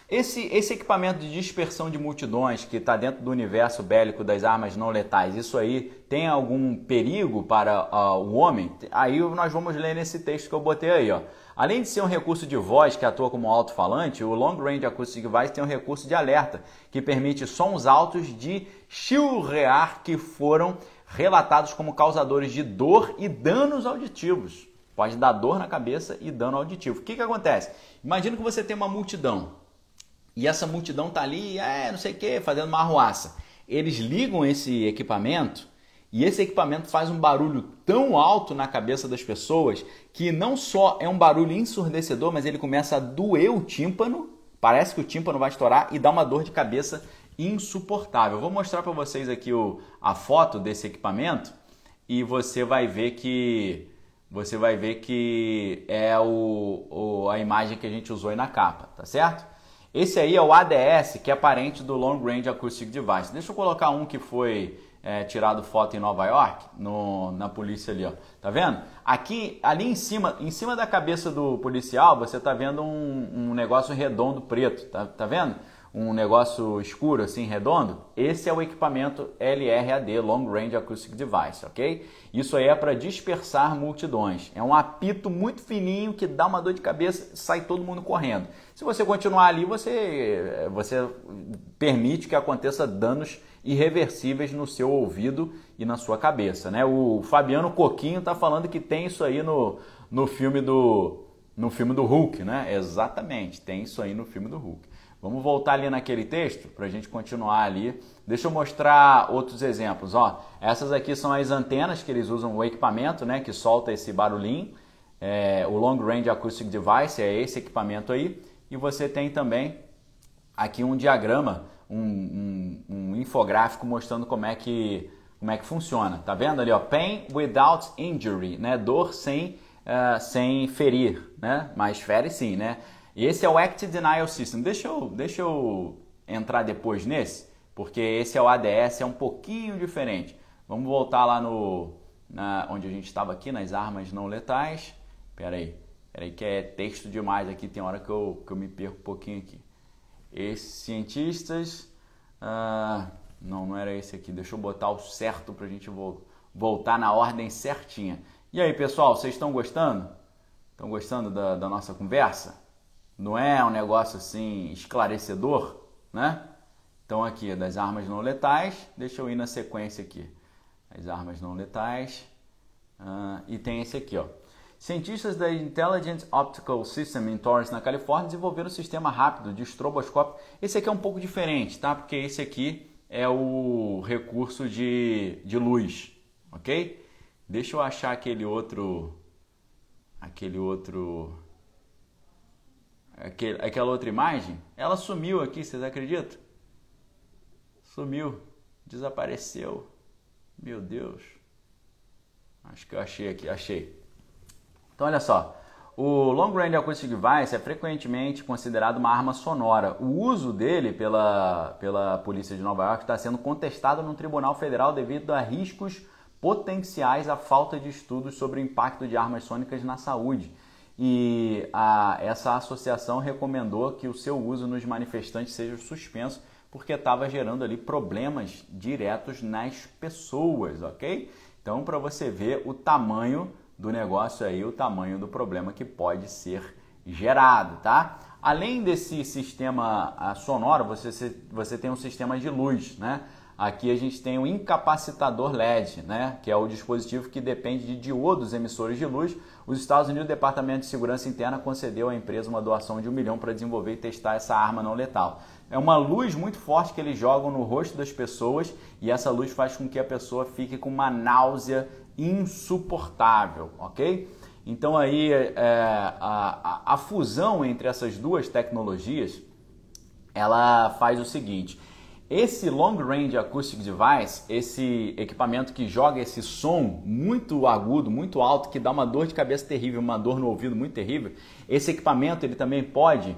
Esse, esse equipamento de dispersão de multidões que está dentro do universo bélico das armas não letais, isso aí tem algum perigo para uh, o homem? Aí nós vamos ler nesse texto que eu botei aí. Ó. Além de ser um recurso de voz que atua como alto-falante, o Long Range Acoustic Device tem um recurso de alerta que permite sons altos de chilrear que foram relatados como causadores de dor e danos auditivos. Pode dar dor na cabeça e dano auditivo. O que, que acontece? Imagina que você tem uma multidão e essa multidão tá ali, é, não sei o que, fazendo uma arruaça. Eles ligam esse equipamento e esse equipamento faz um barulho tão alto na cabeça das pessoas que não só é um barulho ensurdecedor, mas ele começa a doer o tímpano, parece que o tímpano vai estourar e dá uma dor de cabeça insuportável. vou mostrar para vocês aqui o, a foto desse equipamento e você vai ver que você vai ver que é o, o, a imagem que a gente usou aí na capa, tá certo? Esse aí é o ADS, que é parente do Long Range Acoustic Device. Deixa eu colocar um que foi é, tirado foto em Nova York, no, na polícia ali, ó. Tá vendo? Aqui, ali em cima, em cima da cabeça do policial, você tá vendo um, um negócio redondo preto, tá, tá vendo? um negócio escuro assim, redondo, esse é o equipamento LRAD, Long Range Acoustic Device, ok? Isso aí é para dispersar multidões. É um apito muito fininho que dá uma dor de cabeça, sai todo mundo correndo. Se você continuar ali, você, você permite que aconteça danos irreversíveis no seu ouvido e na sua cabeça, né? O Fabiano Coquinho está falando que tem isso aí no, no filme do no filme do Hulk, né? Exatamente, tem isso aí no filme do Hulk. Vamos voltar ali naquele texto para a gente continuar ali. Deixa eu mostrar outros exemplos. Ó, essas aqui são as antenas que eles usam, o equipamento né, que solta esse barulhinho. É, o Long Range Acoustic Device é esse equipamento aí. E você tem também aqui um diagrama, um, um, um infográfico mostrando como é que como é que funciona. Tá vendo ali, ó? Pain without injury, né? Dor sem, uh, sem ferir, né? Mas fere sim, né? Esse é o Act Denial System. Deixa eu, deixa eu entrar depois nesse, porque esse é o ADS, é um pouquinho diferente. Vamos voltar lá no na, onde a gente estava aqui, nas armas não letais. Pera aí, pera aí que é texto demais aqui, tem hora que eu, que eu me perco um pouquinho aqui. Esses cientistas... Uh, não, não era esse aqui. Deixa eu botar o certo para a gente voltar na ordem certinha. E aí, pessoal, vocês estão gostando? Estão gostando da, da nossa conversa? Não é um negócio assim esclarecedor, né? Então aqui, das armas não letais, deixa eu ir na sequência aqui. As armas não letais. Uh, e tem esse aqui, ó. Cientistas da Intelligent Optical System em Torrance, na Califórnia, desenvolveram um sistema rápido de estroboscópio. Esse aqui é um pouco diferente, tá? Porque esse aqui é o recurso de, de luz, ok? Deixa eu achar aquele outro, aquele outro aquele, aquela outra imagem, ela sumiu aqui, vocês acreditam? Sumiu, desapareceu. Meu Deus. Acho que eu achei aqui, achei. Então olha só, o Long Range Acoustic Device é frequentemente considerado uma arma sonora. O uso dele pela, pela polícia de Nova York está sendo contestado no Tribunal Federal devido a riscos potenciais à falta de estudos sobre o impacto de armas sônicas na saúde e a, essa associação recomendou que o seu uso nos manifestantes seja suspenso porque estava gerando ali problemas diretos nas pessoas, ok? Então, para você ver o tamanho do negócio aí, o tamanho do problema que pode ser gerado, tá? Além desse sistema sonoro, você, você tem um sistema de luz, né? Aqui a gente tem o incapacitador LED, né? que é o dispositivo que depende de diodos emissores de luz. Os Estados Unidos, o Departamento de Segurança Interna, concedeu à empresa uma doação de um milhão para desenvolver e testar essa arma não letal. É uma luz muito forte que eles jogam no rosto das pessoas e essa luz faz com que a pessoa fique com uma náusea insuportável, ok? Então aí é, a, a, a fusão entre essas duas tecnologias ela faz o seguinte esse Long Range Acoustic Device, esse equipamento que joga esse som muito agudo, muito alto, que dá uma dor de cabeça terrível, uma dor no ouvido muito terrível, esse equipamento ele também pode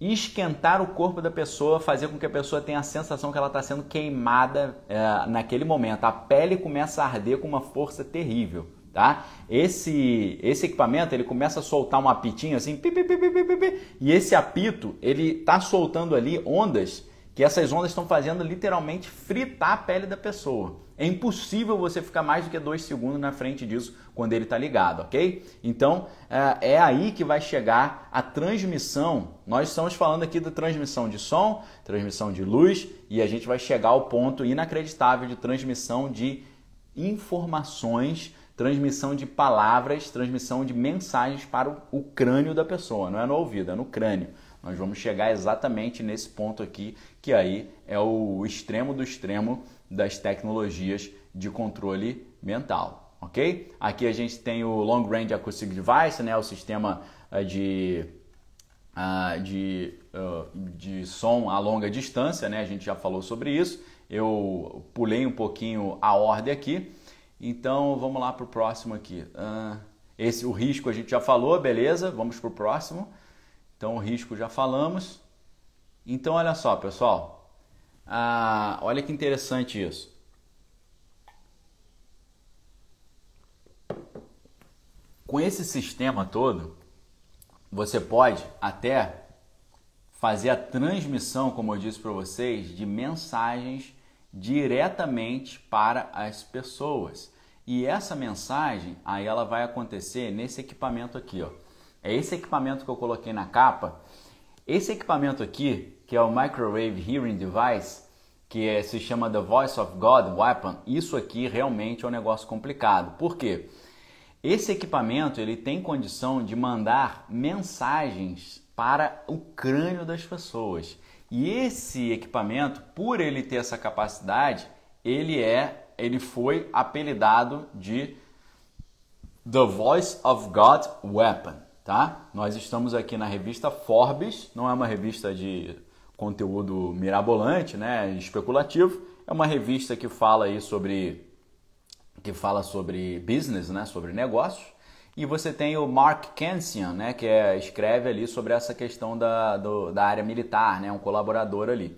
esquentar o corpo da pessoa, fazer com que a pessoa tenha a sensação que ela está sendo queimada é, naquele momento. A pele começa a arder com uma força terrível. Tá? Esse, esse equipamento ele começa a soltar um apitinho assim, pi, pi, pi, e esse apito ele está soltando ali ondas que essas ondas estão fazendo literalmente fritar a pele da pessoa. É impossível você ficar mais do que dois segundos na frente disso quando ele está ligado, ok? Então é, é aí que vai chegar a transmissão. Nós estamos falando aqui da transmissão de som, transmissão de luz e a gente vai chegar ao ponto inacreditável de transmissão de informações, transmissão de palavras, transmissão de mensagens para o, o crânio da pessoa. Não é no ouvido, é no crânio. Nós vamos chegar exatamente nesse ponto aqui, que aí é o extremo do extremo das tecnologias de controle mental, ok? Aqui a gente tem o Long Range Acoustic Device, né, o sistema eh, de, uh, de, uh, de som a longa distância, né? A gente já falou sobre isso. Eu pulei um pouquinho a ordem aqui. Então vamos lá para o próximo aqui. Esse, o risco a gente já falou, beleza? Vamos para o próximo. Então, o risco já falamos. Então, olha só, pessoal. Ah, olha que interessante isso. Com esse sistema todo, você pode até fazer a transmissão, como eu disse para vocês, de mensagens diretamente para as pessoas. E essa mensagem, aí ela vai acontecer nesse equipamento aqui, ó. É esse equipamento que eu coloquei na capa. Esse equipamento aqui, que é o Microwave Hearing Device, que é, se chama The Voice of God Weapon, isso aqui realmente é um negócio complicado. Por quê? Esse equipamento ele tem condição de mandar mensagens para o crânio das pessoas. E esse equipamento, por ele ter essa capacidade, ele é, ele foi apelidado de The Voice of God Weapon, tá? Nós estamos aqui na revista Forbes, não é uma revista de conteúdo mirabolante, né, especulativo, é uma revista que fala aí sobre que fala sobre business, né, sobre negócios. E você tem o Mark Kensian, né, que é, escreve ali sobre essa questão da, do, da área militar, né, um colaborador ali.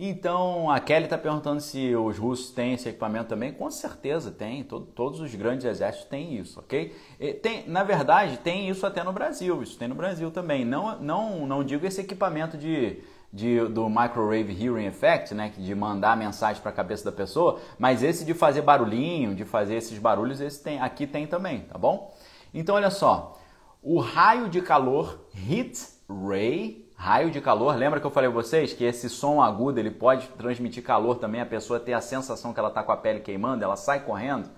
Então a Kelly está perguntando se os russos têm esse equipamento também. Com certeza tem, todo, todos os grandes exércitos têm isso, ok? Tem, na verdade, tem isso até no Brasil, isso tem no Brasil também. Não, não, não digo esse equipamento de, de, do Microwave Hearing Effect, né, de mandar mensagem para a cabeça da pessoa, mas esse de fazer barulhinho, de fazer esses barulhos, esse tem, aqui tem também, tá bom? Então olha só, o raio de calor heat ray, raio de calor, lembra que eu falei a vocês que esse som agudo ele pode transmitir calor também, a pessoa ter a sensação que ela está com a pele queimando, ela sai correndo.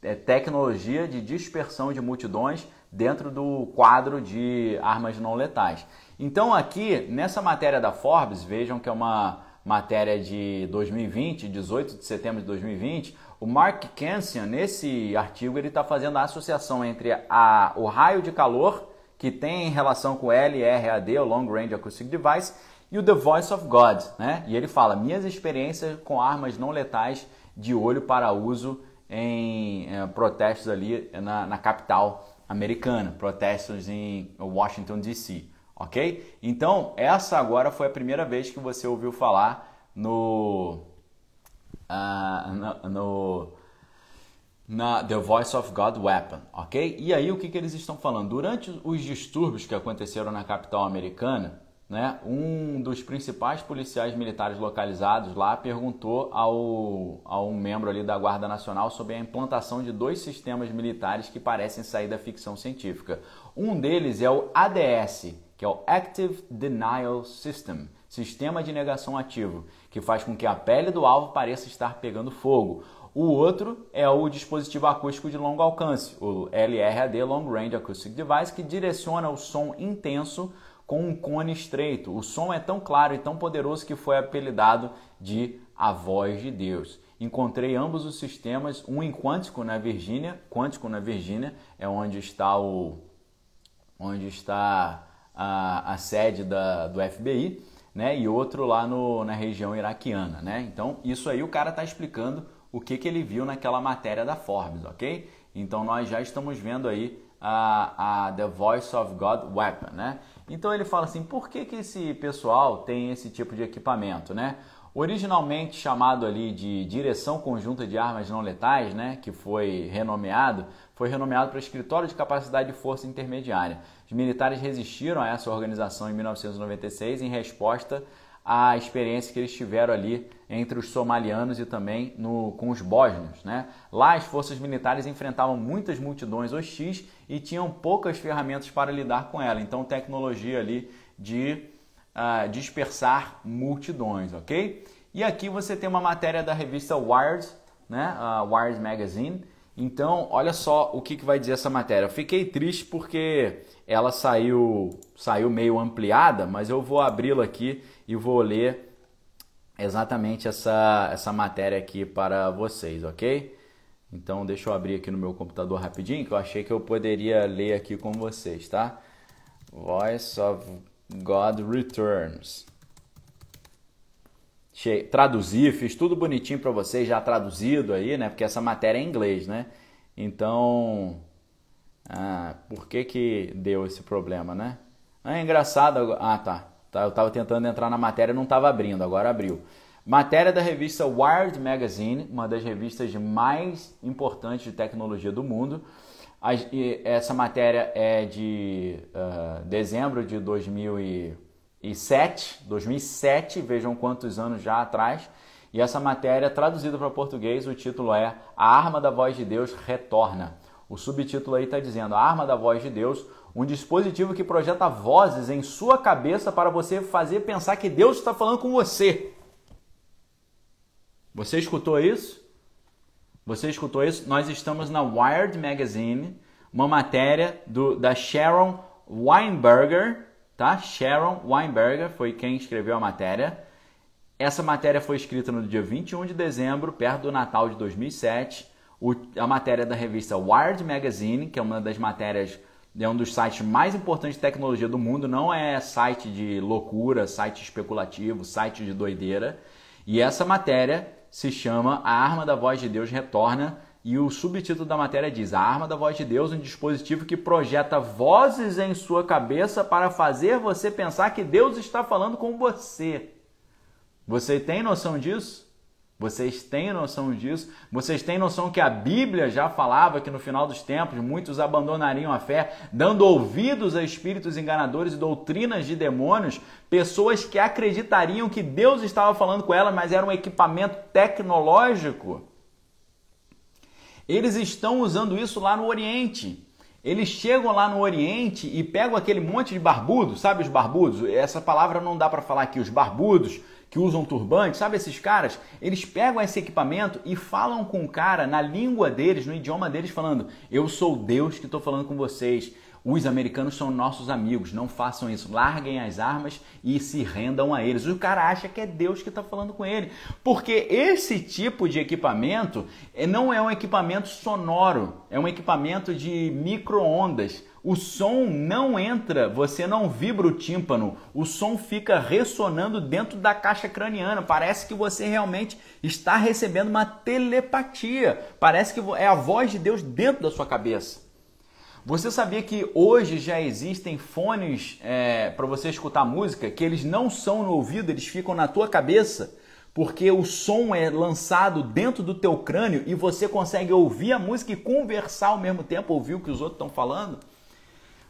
É tecnologia de dispersão de multidões dentro do quadro de armas não letais. Então aqui nessa matéria da Forbes, vejam que é uma matéria de 2020, 18 de setembro de 2020, o Mark Kensian, nesse artigo, ele está fazendo a associação entre a, o raio de calor, que tem relação com LRAD, o Long Range Acoustic Device, e o The Voice of God. Né? E ele fala, minhas experiências com armas não letais de olho para uso em é, protestos ali na, na capital americana, protestos em Washington, D.C ok? Então, essa agora foi a primeira vez que você ouviu falar no, uh, no, na The Voice of God Weapon, ok? E aí o que, que eles estão falando? Durante os distúrbios que aconteceram na capital americana, né, um dos principais policiais militares localizados lá perguntou ao, a um membro ali da Guarda Nacional sobre a implantação de dois sistemas militares que parecem sair da ficção científica. Um deles é o ADS, que é o Active Denial System, sistema de negação ativo, que faz com que a pele do alvo pareça estar pegando fogo. O outro é o dispositivo acústico de longo alcance, o LRAD Long Range Acoustic Device, que direciona o som intenso com um cone estreito. O som é tão claro e tão poderoso que foi apelidado de a voz de Deus. Encontrei ambos os sistemas, um em Quantico na Virgínia, Quantico na Virgínia é onde está o onde está a, a sede da, do FBI, né? E outro lá no, na região iraquiana, né? Então, isso aí o cara está explicando o que, que ele viu naquela matéria da Forbes, ok? Então, nós já estamos vendo aí a, a The Voice of God Weapon, né? Então, ele fala assim, por que, que esse pessoal tem esse tipo de equipamento, né? Originalmente chamado ali de Direção Conjunta de Armas Não Letais, né, que foi renomeado, foi renomeado para Escritório de Capacidade de Força Intermediária. Militares resistiram a essa organização em 1996 em resposta à experiência que eles tiveram ali entre os somalianos e também no, com os bósnios. Né? Lá as forças militares enfrentavam muitas multidões hostis e tinham poucas ferramentas para lidar com ela. Então tecnologia ali de uh, dispersar multidões, ok? E aqui você tem uma matéria da revista Wired, né? Uh, Wired Magazine. Então, olha só o que, que vai dizer essa matéria. Eu fiquei triste porque ela saiu, saiu meio ampliada, mas eu vou abri-la aqui e vou ler exatamente essa, essa matéria aqui para vocês, ok? Então, deixa eu abrir aqui no meu computador rapidinho, que eu achei que eu poderia ler aqui com vocês, tá? Voice of God Returns. Traduzi, fiz tudo bonitinho para vocês, já traduzido aí, né? Porque essa matéria é em inglês, né? Então, ah, por que que deu esse problema, né? É engraçado. Ah, tá. tá eu estava tentando entrar na matéria, não estava abrindo, agora abriu. Matéria da revista Wired Magazine, uma das revistas mais importantes de tecnologia do mundo. Essa matéria é de uh, dezembro de 2000 e, 2007, 2007, vejam quantos anos já atrás. E essa matéria, traduzida para português, o título é A Arma da Voz de Deus Retorna. O subtítulo aí está dizendo A Arma da Voz de Deus, um dispositivo que projeta vozes em sua cabeça para você fazer pensar que Deus está falando com você. Você escutou isso? Você escutou isso? Nós estamos na Wired Magazine, uma matéria do, da Sharon Weinberger, tá? Sharon Weinberger foi quem escreveu a matéria. Essa matéria foi escrita no dia 21 de dezembro, perto do Natal de 2007. O, a matéria da revista Wired Magazine, que é uma das matérias, é um dos sites mais importantes de tecnologia do mundo, não é site de loucura, site especulativo, site de doideira. E essa matéria se chama A Arma da Voz de Deus Retorna e o subtítulo da matéria diz: A arma da voz de Deus, um dispositivo que projeta vozes em sua cabeça para fazer você pensar que Deus está falando com você. Você tem noção disso? Vocês têm noção disso? Vocês têm noção que a Bíblia já falava que no final dos tempos muitos abandonariam a fé, dando ouvidos a espíritos enganadores e doutrinas de demônios, pessoas que acreditariam que Deus estava falando com elas, mas era um equipamento tecnológico? Eles estão usando isso lá no Oriente. Eles chegam lá no Oriente e pegam aquele monte de barbudos, sabe os barbudos? Essa palavra não dá para falar aqui, os barbudos que usam turbante, sabe esses caras? Eles pegam esse equipamento e falam com o cara na língua deles, no idioma deles, falando: Eu sou Deus que estou falando com vocês. Os americanos são nossos amigos, não façam isso. Larguem as armas e se rendam a eles. O cara acha que é Deus que está falando com ele. Porque esse tipo de equipamento eh, não é um equipamento sonoro, é um equipamento de micro-ondas. O som não entra, você não vibra o tímpano, o som fica ressonando dentro da caixa craniana. Parece que você realmente está recebendo uma telepatia. Parece que é a voz de Deus dentro da sua cabeça. Você sabia que hoje já existem fones é, para você escutar música que eles não são no ouvido, eles ficam na tua cabeça? porque o som é lançado dentro do teu crânio e você consegue ouvir a música e conversar ao mesmo tempo, ouvir o que os outros estão falando.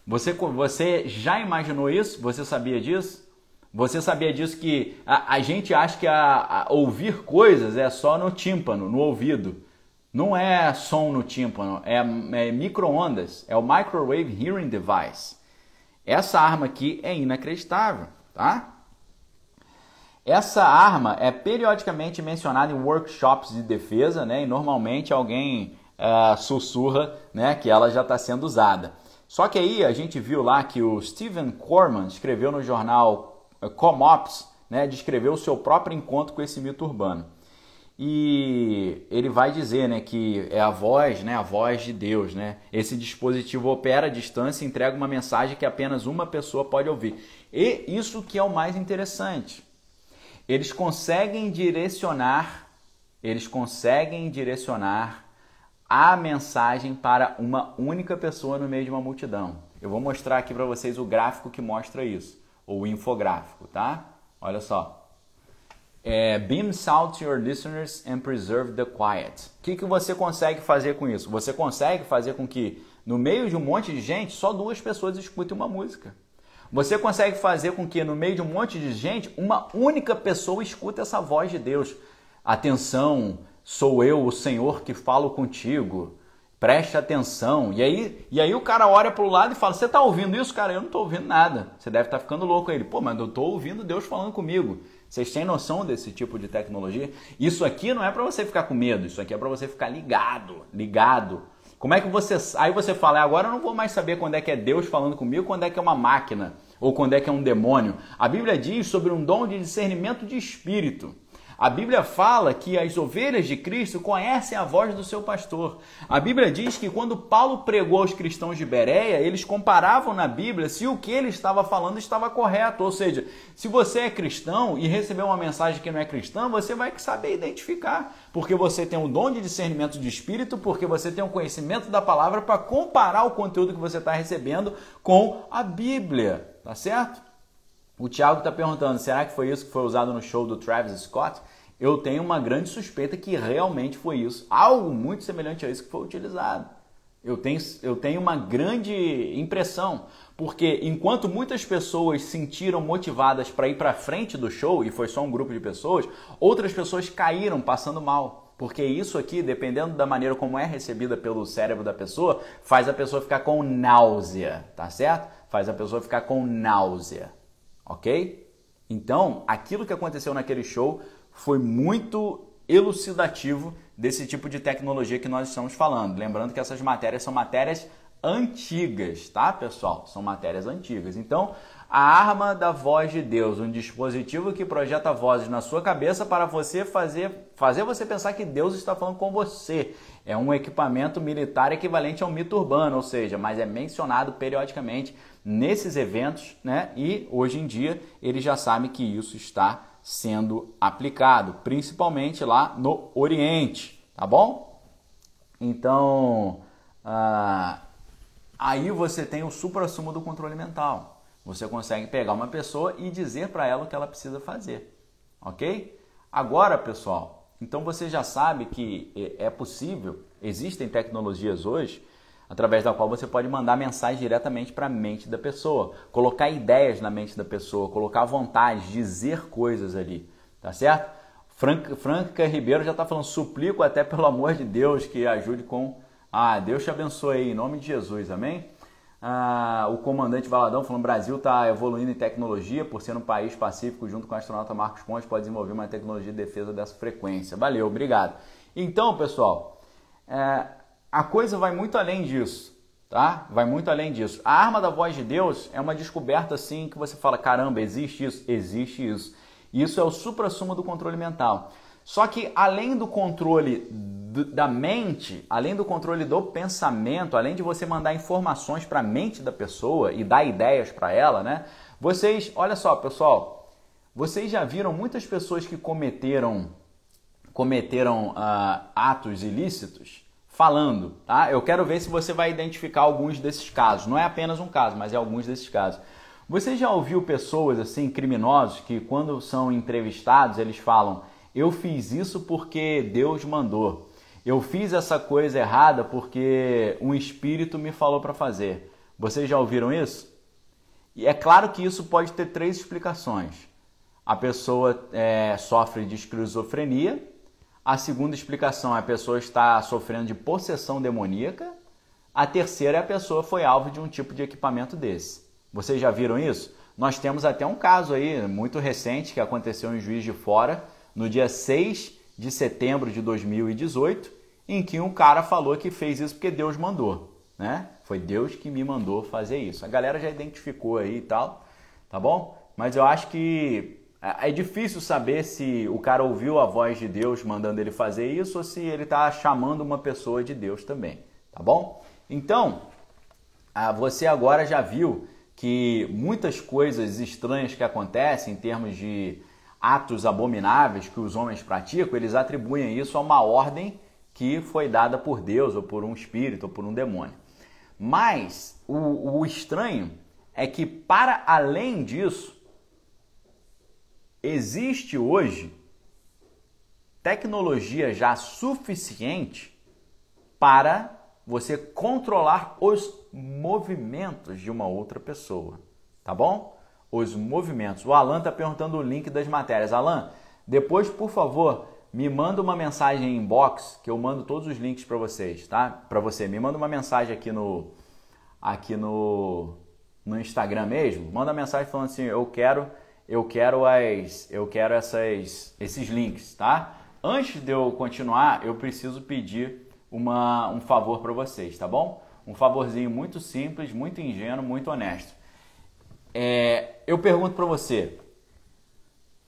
Você, você já imaginou isso? Você sabia disso? Você sabia disso que a, a gente acha que a, a ouvir coisas é só no tímpano, no ouvido. Não é som no tímpano, é, é micro-ondas, é o Microwave Hearing Device. Essa arma aqui é inacreditável, tá? Essa arma é periodicamente mencionada em workshops de defesa, né? E normalmente alguém uh, sussurra, né, que ela já está sendo usada. Só que aí a gente viu lá que o Stephen Corman escreveu no jornal eh, Comops, né, descreveu o seu próprio encontro com esse mito urbano. E ele vai dizer, né, que é a voz, né, a voz de Deus, né? Esse dispositivo opera à distância e entrega uma mensagem que apenas uma pessoa pode ouvir. E isso que é o mais interessante. Eles conseguem direcionar, eles conseguem direcionar a mensagem para uma única pessoa no meio de uma multidão. Eu vou mostrar aqui para vocês o gráfico que mostra isso, ou o infográfico, tá? Olha só. É, beam to your listeners and preserve the quiet. O que, que você consegue fazer com isso? Você consegue fazer com que no meio de um monte de gente só duas pessoas escutem uma música. Você consegue fazer com que no meio de um monte de gente uma única pessoa escute essa voz de Deus. Atenção, sou eu, o Senhor, que falo contigo. Preste atenção. E aí, e aí o cara olha para o lado e fala: Você está ouvindo isso, cara? Eu não estou ouvindo nada. Você deve estar tá ficando louco. Ele, pô, mas eu estou ouvindo Deus falando comigo. Vocês têm noção desse tipo de tecnologia? Isso aqui não é para você ficar com medo, isso aqui é para você ficar ligado, ligado. Como é que você. Aí você fala, agora eu não vou mais saber quando é que é Deus falando comigo, quando é que é uma máquina, ou quando é que é um demônio. A Bíblia diz sobre um dom de discernimento de espírito. A Bíblia fala que as ovelhas de Cristo conhecem a voz do seu pastor. A Bíblia diz que quando Paulo pregou aos cristãos de Bereia, eles comparavam na Bíblia se o que ele estava falando estava correto. Ou seja, se você é cristão e recebeu uma mensagem que não é cristã, você vai saber identificar. Porque você tem um dom de discernimento de espírito, porque você tem um conhecimento da palavra para comparar o conteúdo que você está recebendo com a Bíblia. Tá certo? O Thiago está perguntando: será que foi isso que foi usado no show do Travis Scott? Eu tenho uma grande suspeita que realmente foi isso. Algo muito semelhante a isso que foi utilizado. Eu tenho, eu tenho uma grande impressão, porque enquanto muitas pessoas sentiram motivadas para ir para frente do show, e foi só um grupo de pessoas, outras pessoas caíram passando mal. Porque isso aqui, dependendo da maneira como é recebida pelo cérebro da pessoa, faz a pessoa ficar com náusea, tá certo? Faz a pessoa ficar com náusea, ok? Então, aquilo que aconteceu naquele show foi muito elucidativo desse tipo de tecnologia que nós estamos falando. Lembrando que essas matérias são matérias antigas, tá, pessoal? São matérias antigas. Então, a arma da voz de Deus, um dispositivo que projeta vozes na sua cabeça para você fazer, fazer você pensar que Deus está falando com você. É um equipamento militar equivalente a um mito urbano, ou seja, mas é mencionado periodicamente nesses eventos, né? E hoje em dia eles já sabem que isso está sendo aplicado, principalmente lá no Oriente, tá bom? Então, ah, aí você tem o supra-sumo do controle mental. Você consegue pegar uma pessoa e dizer para ela o que ela precisa fazer, ok? Agora, pessoal, então você já sabe que é possível, existem tecnologias hoje através da qual você pode mandar mensagem diretamente para a mente da pessoa, colocar ideias na mente da pessoa, colocar vontade, dizer coisas ali, tá certo? Franca, Franca Ribeiro já está falando, suplico até pelo amor de Deus que ajude com. Ah, Deus te abençoe aí, em nome de Jesus, amém? Ah, o comandante Valadão falando, Brasil está evoluindo em tecnologia, por ser um país pacífico, junto com o astronauta Marcos Pontes, pode desenvolver uma tecnologia de defesa dessa frequência. Valeu, obrigado. Então, pessoal, é, a coisa vai muito além disso, tá? Vai muito além disso. A arma da voz de Deus é uma descoberta assim que você fala, caramba, existe isso, existe isso. Isso é o supra-sumo do controle mental. Só que além do controle da mente, além do controle do pensamento, além de você mandar informações para a mente da pessoa e dar ideias para ela, né? Vocês, olha só, pessoal, vocês já viram muitas pessoas que cometeram cometeram uh, atos ilícitos falando, tá? Eu quero ver se você vai identificar alguns desses casos. Não é apenas um caso, mas é alguns desses casos. Você já ouviu pessoas assim, criminosos, que quando são entrevistados, eles falam: "Eu fiz isso porque Deus mandou. Eu fiz essa coisa errada porque um espírito me falou para fazer". Vocês já ouviram isso? E é claro que isso pode ter três explicações. A pessoa é, sofre de esquizofrenia, a segunda explicação é a pessoa está sofrendo de possessão demoníaca. A terceira é a pessoa foi alvo de um tipo de equipamento desse. Vocês já viram isso? Nós temos até um caso aí muito recente que aconteceu em Juiz de Fora, no dia 6 de setembro de 2018, em que um cara falou que fez isso porque Deus mandou, né? Foi Deus que me mandou fazer isso. A galera já identificou aí e tal, tá bom? Mas eu acho que é, é difícil saber se o cara ouviu a voz de Deus mandando ele fazer isso ou se ele está chamando uma pessoa de Deus também, tá bom? Então, ah, você agora já viu que muitas coisas estranhas que acontecem em termos de atos abomináveis que os homens praticam, eles atribuem isso a uma ordem que foi dada por Deus ou por um espírito ou por um demônio. Mas o, o estranho é que, para além disso, existe hoje tecnologia já suficiente para você controlar os movimentos de uma outra pessoa, tá bom? Os movimentos. O Alan está perguntando o link das matérias. Alan, depois, por favor, me manda uma mensagem em inbox que eu mando todos os links para vocês, tá? Para você, me manda uma mensagem aqui no aqui no no Instagram mesmo. Manda uma mensagem falando assim: "Eu quero eu quero as eu quero essas esses links, tá? Antes de eu continuar, eu preciso pedir uma, um favor para vocês, tá bom? Um favorzinho muito simples, muito ingênuo, muito honesto. É, eu pergunto para você,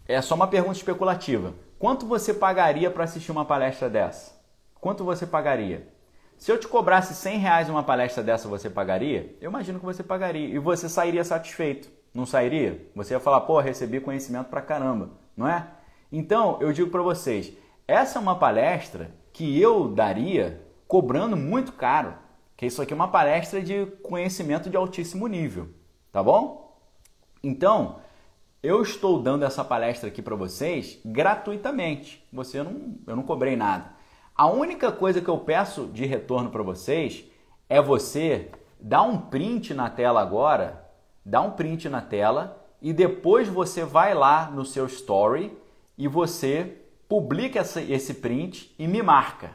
é só uma pergunta especulativa. Quanto você pagaria para assistir uma palestra dessa? Quanto você pagaria? Se eu te cobrasse 100 reais uma palestra dessa, você pagaria? Eu imagino que você pagaria e você sairia satisfeito. Não sairia? Você ia falar, pô, recebi conhecimento pra caramba, não é? Então, eu digo para vocês, essa é uma palestra que eu daria cobrando muito caro, que isso aqui é uma palestra de conhecimento de altíssimo nível, tá bom? Então, eu estou dando essa palestra aqui para vocês gratuitamente. Você não, eu não cobrei nada. A única coisa que eu peço de retorno para vocês é você dar um print na tela agora, dá um print na tela e depois você vai lá no seu story e você publica esse print e me marca,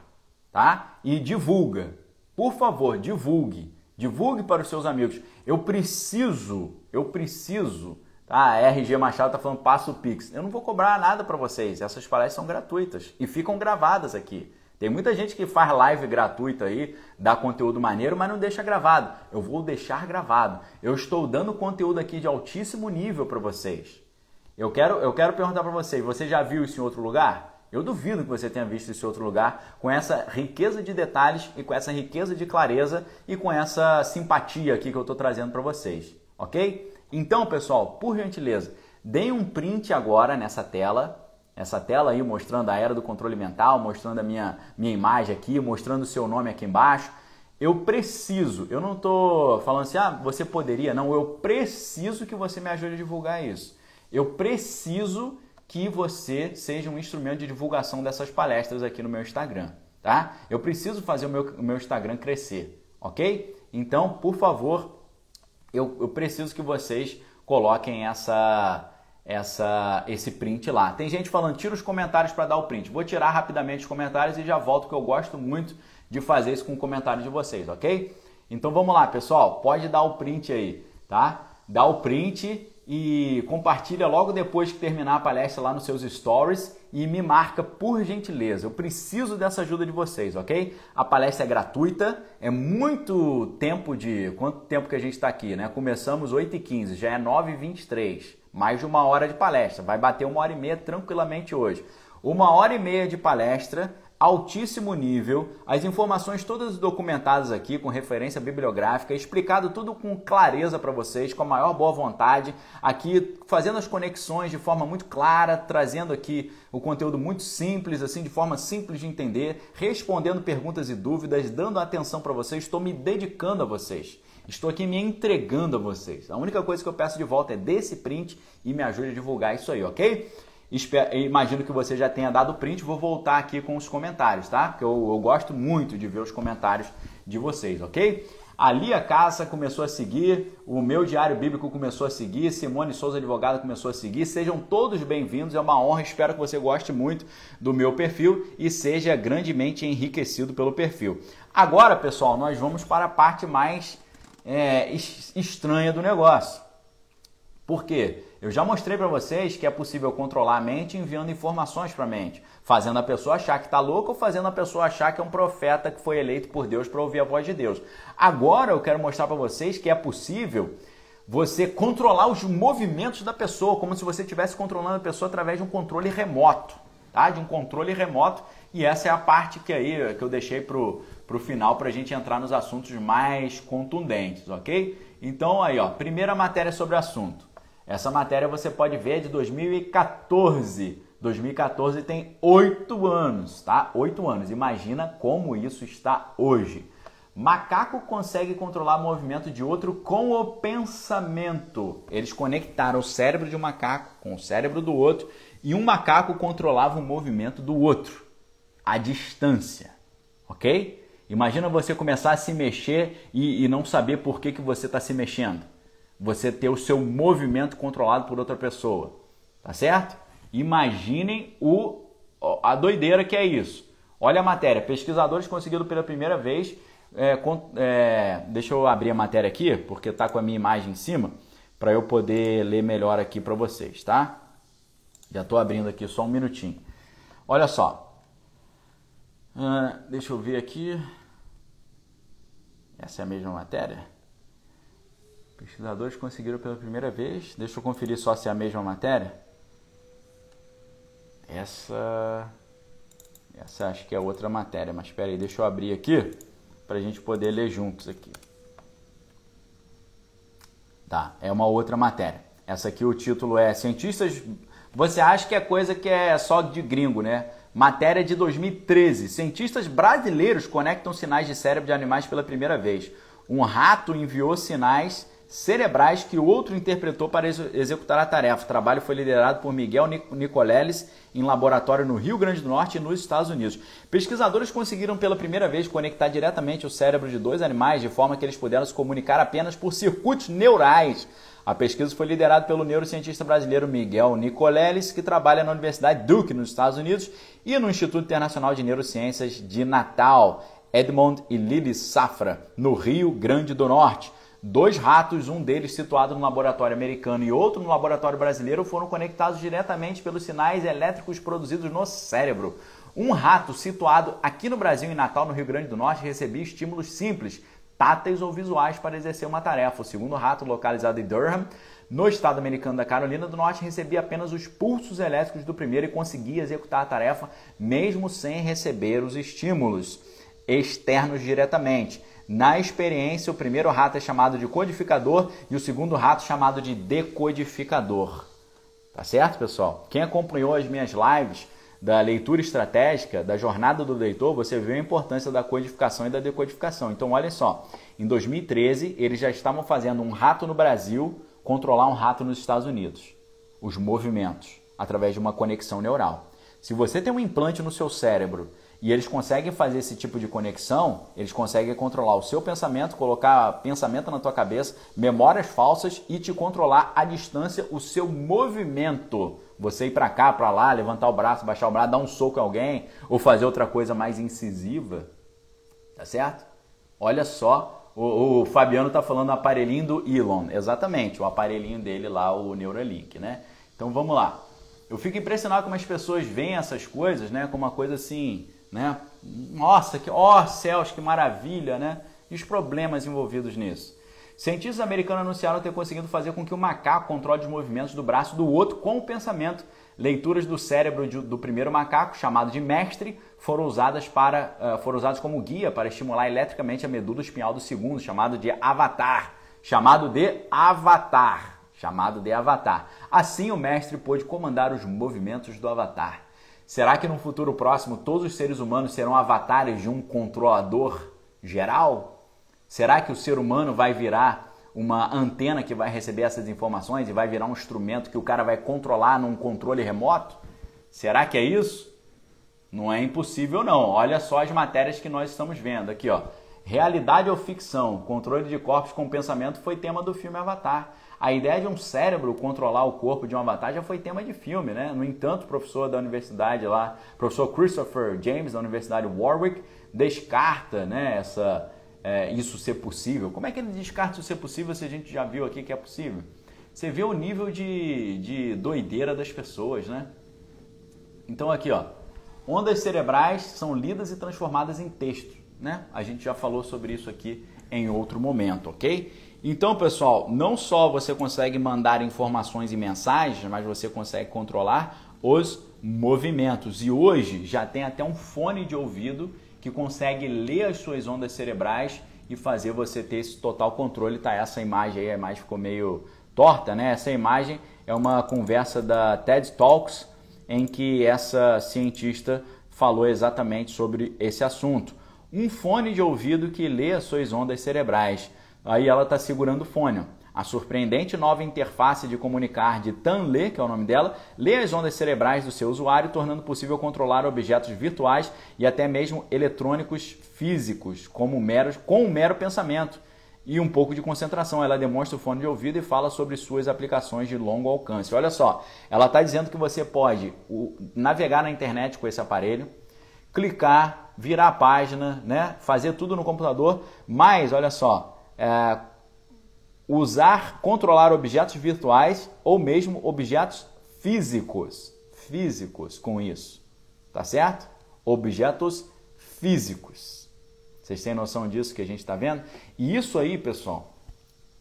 tá? E divulga. Por favor, divulgue. Divulgue para os seus amigos. Eu preciso, eu preciso. Tá? A RG Machado está falando passo o Pix. Eu não vou cobrar nada para vocês. Essas palestras são gratuitas e ficam gravadas aqui. Tem muita gente que faz live gratuita aí, dá conteúdo maneiro, mas não deixa gravado. Eu vou deixar gravado. Eu estou dando conteúdo aqui de altíssimo nível para vocês. Eu quero, eu quero perguntar para vocês, você já viu isso em outro lugar? Eu duvido que você tenha visto isso em outro lugar, com essa riqueza de detalhes e com essa riqueza de clareza e com essa simpatia aqui que eu estou trazendo para vocês, ok? Então, pessoal, por gentileza, deem um print agora nessa tela essa tela aí mostrando a era do controle mental, mostrando a minha, minha imagem aqui, mostrando o seu nome aqui embaixo. Eu preciso, eu não estou falando assim, ah, você poderia, não, eu preciso que você me ajude a divulgar isso. Eu preciso que você seja um instrumento de divulgação dessas palestras aqui no meu Instagram, tá? Eu preciso fazer o meu, o meu Instagram crescer, ok? Então, por favor, eu, eu preciso que vocês coloquem essa, essa esse print lá. Tem gente falando, tira os comentários para dar o print. Vou tirar rapidamente os comentários e já volto, que eu gosto muito de fazer isso com o comentário de vocês, ok? Então vamos lá, pessoal. Pode dar o print aí, tá? Dá o print e compartilha logo depois que terminar a palestra lá nos seus stories e me marca por gentileza. Eu preciso dessa ajuda de vocês, ok? A palestra é gratuita, é muito tempo de. Quanto tempo que a gente está aqui, né? Começamos 8h15, já é 9h23 mais de uma hora de palestra. Vai bater uma hora e meia tranquilamente hoje. Uma hora e meia de palestra, altíssimo nível, as informações todas documentadas aqui com referência bibliográfica, explicado tudo com clareza para vocês, com a maior boa vontade, aqui fazendo as conexões de forma muito clara, trazendo aqui o conteúdo muito simples, assim, de forma simples de entender, respondendo perguntas e dúvidas, dando atenção para vocês, estou me dedicando a vocês. Estou aqui me entregando a vocês. A única coisa que eu peço de volta é desse print e me ajude a divulgar isso aí, ok? Imagino que você já tenha dado print, vou voltar aqui com os comentários, tá? Porque eu, eu gosto muito de ver os comentários de vocês, ok? A Lia Caça começou a seguir, o meu Diário Bíblico começou a seguir, Simone Souza Advogada começou a seguir. Sejam todos bem-vindos, é uma honra, espero que você goste muito do meu perfil e seja grandemente enriquecido pelo perfil. Agora, pessoal, nós vamos para a parte mais é, estranha do negócio. Por quê? Eu já mostrei para vocês que é possível controlar a mente enviando informações para a mente, fazendo a pessoa achar que está louca ou fazendo a pessoa achar que é um profeta que foi eleito por Deus para ouvir a voz de Deus. Agora eu quero mostrar para vocês que é possível você controlar os movimentos da pessoa, como se você estivesse controlando a pessoa através de um controle remoto, tá? De um controle remoto. E essa é a parte que aí que eu deixei pro para o final para a gente entrar nos assuntos mais contundentes, ok? Então aí, ó, primeira matéria sobre o assunto. Essa matéria você pode ver é de 2014. 2014 tem oito anos, tá? Oito anos. Imagina como isso está hoje. Macaco consegue controlar o movimento de outro com o pensamento. Eles conectaram o cérebro de um macaco com o cérebro do outro e um macaco controlava o movimento do outro à distância, ok? Imagina você começar a se mexer e, e não saber por que, que você está se mexendo. Você ter o seu movimento controlado por outra pessoa. Tá certo? Imaginem o, a doideira que é isso. Olha a matéria. Pesquisadores conseguiram pela primeira vez. É, é, deixa eu abrir a matéria aqui, porque está com a minha imagem em cima, para eu poder ler melhor aqui para vocês, tá? Já estou abrindo aqui só um minutinho. Olha só. Uh, deixa eu ver aqui. Essa é a mesma matéria? Pesquisadores conseguiram pela primeira vez. Deixa eu conferir só se é a mesma matéria. Essa. Essa acho que é outra matéria, mas espera aí, deixa eu abrir aqui para a gente poder ler juntos aqui. Tá, é uma outra matéria. Essa aqui o título é Cientistas. Você acha que é coisa que é só de gringo, né? Matéria de 2013. Cientistas brasileiros conectam sinais de cérebro de animais pela primeira vez. Um rato enviou sinais cerebrais que outro interpretou para ex executar a tarefa. O trabalho foi liderado por Miguel Nicoleles em laboratório no Rio Grande do Norte e nos Estados Unidos. Pesquisadores conseguiram pela primeira vez conectar diretamente o cérebro de dois animais de forma que eles puderam se comunicar apenas por circuitos neurais. A pesquisa foi liderada pelo neurocientista brasileiro Miguel Nicoleles, que trabalha na Universidade Duke, nos Estados Unidos, e no Instituto Internacional de Neurociências de Natal, Edmond e Lili Safra, no Rio Grande do Norte. Dois ratos, um deles situado no laboratório americano e outro no laboratório brasileiro, foram conectados diretamente pelos sinais elétricos produzidos no cérebro. Um rato situado aqui no Brasil, em Natal, no Rio Grande do Norte, recebia estímulos simples, táteis ou visuais para exercer uma tarefa. O segundo rato, localizado em Durham, no estado americano da Carolina do Norte, recebia apenas os pulsos elétricos do primeiro e conseguia executar a tarefa mesmo sem receber os estímulos externos diretamente. Na experiência, o primeiro rato é chamado de codificador e o segundo rato chamado de decodificador. Tá certo, pessoal? Quem acompanhou as minhas lives da leitura estratégica, da jornada do leitor, você viu a importância da codificação e da decodificação. Então, olha só, em 2013, eles já estavam fazendo um rato no Brasil controlar um rato nos Estados Unidos. Os movimentos, através de uma conexão neural. Se você tem um implante no seu cérebro e eles conseguem fazer esse tipo de conexão, eles conseguem controlar o seu pensamento, colocar pensamento na tua cabeça, memórias falsas e te controlar à distância o seu movimento. Você ir para cá, para lá, levantar o braço, baixar o braço, dar um soco em alguém ou fazer outra coisa mais incisiva. Tá certo? Olha só, o, o Fabiano tá falando do aparelhinho do Elon. Exatamente, o aparelhinho dele lá, o Neuralink, né? Então vamos lá. Eu fico impressionado como as pessoas veem essas coisas, né? Como uma coisa assim, né? Nossa, que ó oh, céus, que maravilha, né? E os problemas envolvidos nisso. Cientistas americanos anunciaram ter conseguido fazer com que o macaco controle os movimentos do braço do outro com o pensamento. Leituras do cérebro do primeiro macaco, chamado de mestre, foram usadas para uh, foram usadas como guia para estimular eletricamente a medula espinhal do segundo, chamado de avatar, chamado de avatar, chamado de avatar. Assim, o mestre pôde comandar os movimentos do avatar. Será que no futuro próximo todos os seres humanos serão avatares de um controlador geral? Será que o ser humano vai virar uma antena que vai receber essas informações e vai virar um instrumento que o cara vai controlar num controle remoto? Será que é isso? Não é impossível não. Olha só as matérias que nós estamos vendo aqui, ó. Realidade ou ficção? Controle de corpos com pensamento foi tema do filme Avatar. A ideia de um cérebro controlar o corpo de um avatar já foi tema de filme, né? No entanto, o professor da universidade lá, professor Christopher James da Universidade Warwick, descarta, né, essa, é, isso ser possível. Como é que ele descarta isso ser possível se a gente já viu aqui que é possível? Você vê o nível de, de doideira das pessoas, né? Então aqui, ó, ondas cerebrais são lidas e transformadas em texto, né? A gente já falou sobre isso aqui em outro momento, ok? Então, pessoal, não só você consegue mandar informações e mensagens, mas você consegue controlar os movimentos. E hoje já tem até um fone de ouvido que consegue ler as suas ondas cerebrais e fazer você ter esse total controle. Tá essa imagem aí, a imagem ficou meio torta, né? Essa imagem é uma conversa da TED Talks em que essa cientista falou exatamente sobre esse assunto. Um fone de ouvido que lê as suas ondas cerebrais. Aí ela está segurando o fone. A surpreendente nova interface de comunicar de Tanle, que é o nome dela, lê as ondas cerebrais do seu usuário, tornando possível controlar objetos virtuais e até mesmo eletrônicos físicos, como meros, com um mero pensamento e um pouco de concentração. Ela demonstra o fone de ouvido e fala sobre suas aplicações de longo alcance. Olha só, ela está dizendo que você pode navegar na internet com esse aparelho, clicar, virar a página, né, fazer tudo no computador, mas olha só, é, usar, controlar objetos virtuais ou mesmo objetos físicos, físicos com isso, tá certo? Objetos físicos. Vocês têm noção disso que a gente está vendo? E isso aí, pessoal,